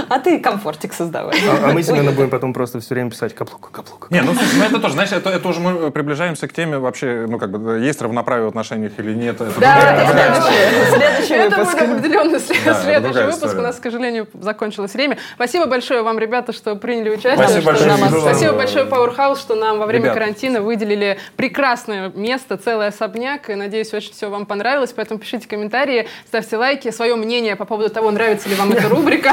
а ты комфортик создавай. А, а мы Семена будем потом просто все время писать каблук, каблук. Не, ну слушай, ну это тоже, знаешь, это, это уже мы приближаемся к теме вообще, ну как бы, есть равноправие в отношениях или нет. Это Да, это. Следующий Это выпуск. будет определенно это следующий выпуск. У нас, к сожалению, закончилось время. Спасибо большое вам, ребята, что приняли участие. Спасибо большое, спасибо. Большое Powerhouse, что нам во время карантина выделили прекрасное место, целый особняк. И надеюсь, очень все вам понравилось. Поэтому пишите комментарии, ставьте лайки, свое мнение по поводу того, нравится ли вам эта рубрика.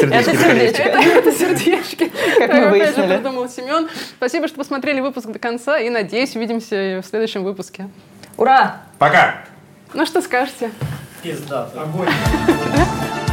Это сердечко. Это сердечки. Как мы выяснили. придумал Семен. Спасибо, что посмотрели выпуск до конца. И надеюсь, увидимся в следующем выпуске. Ура! Пока! Ну что скажете? Пиздато. Огонь.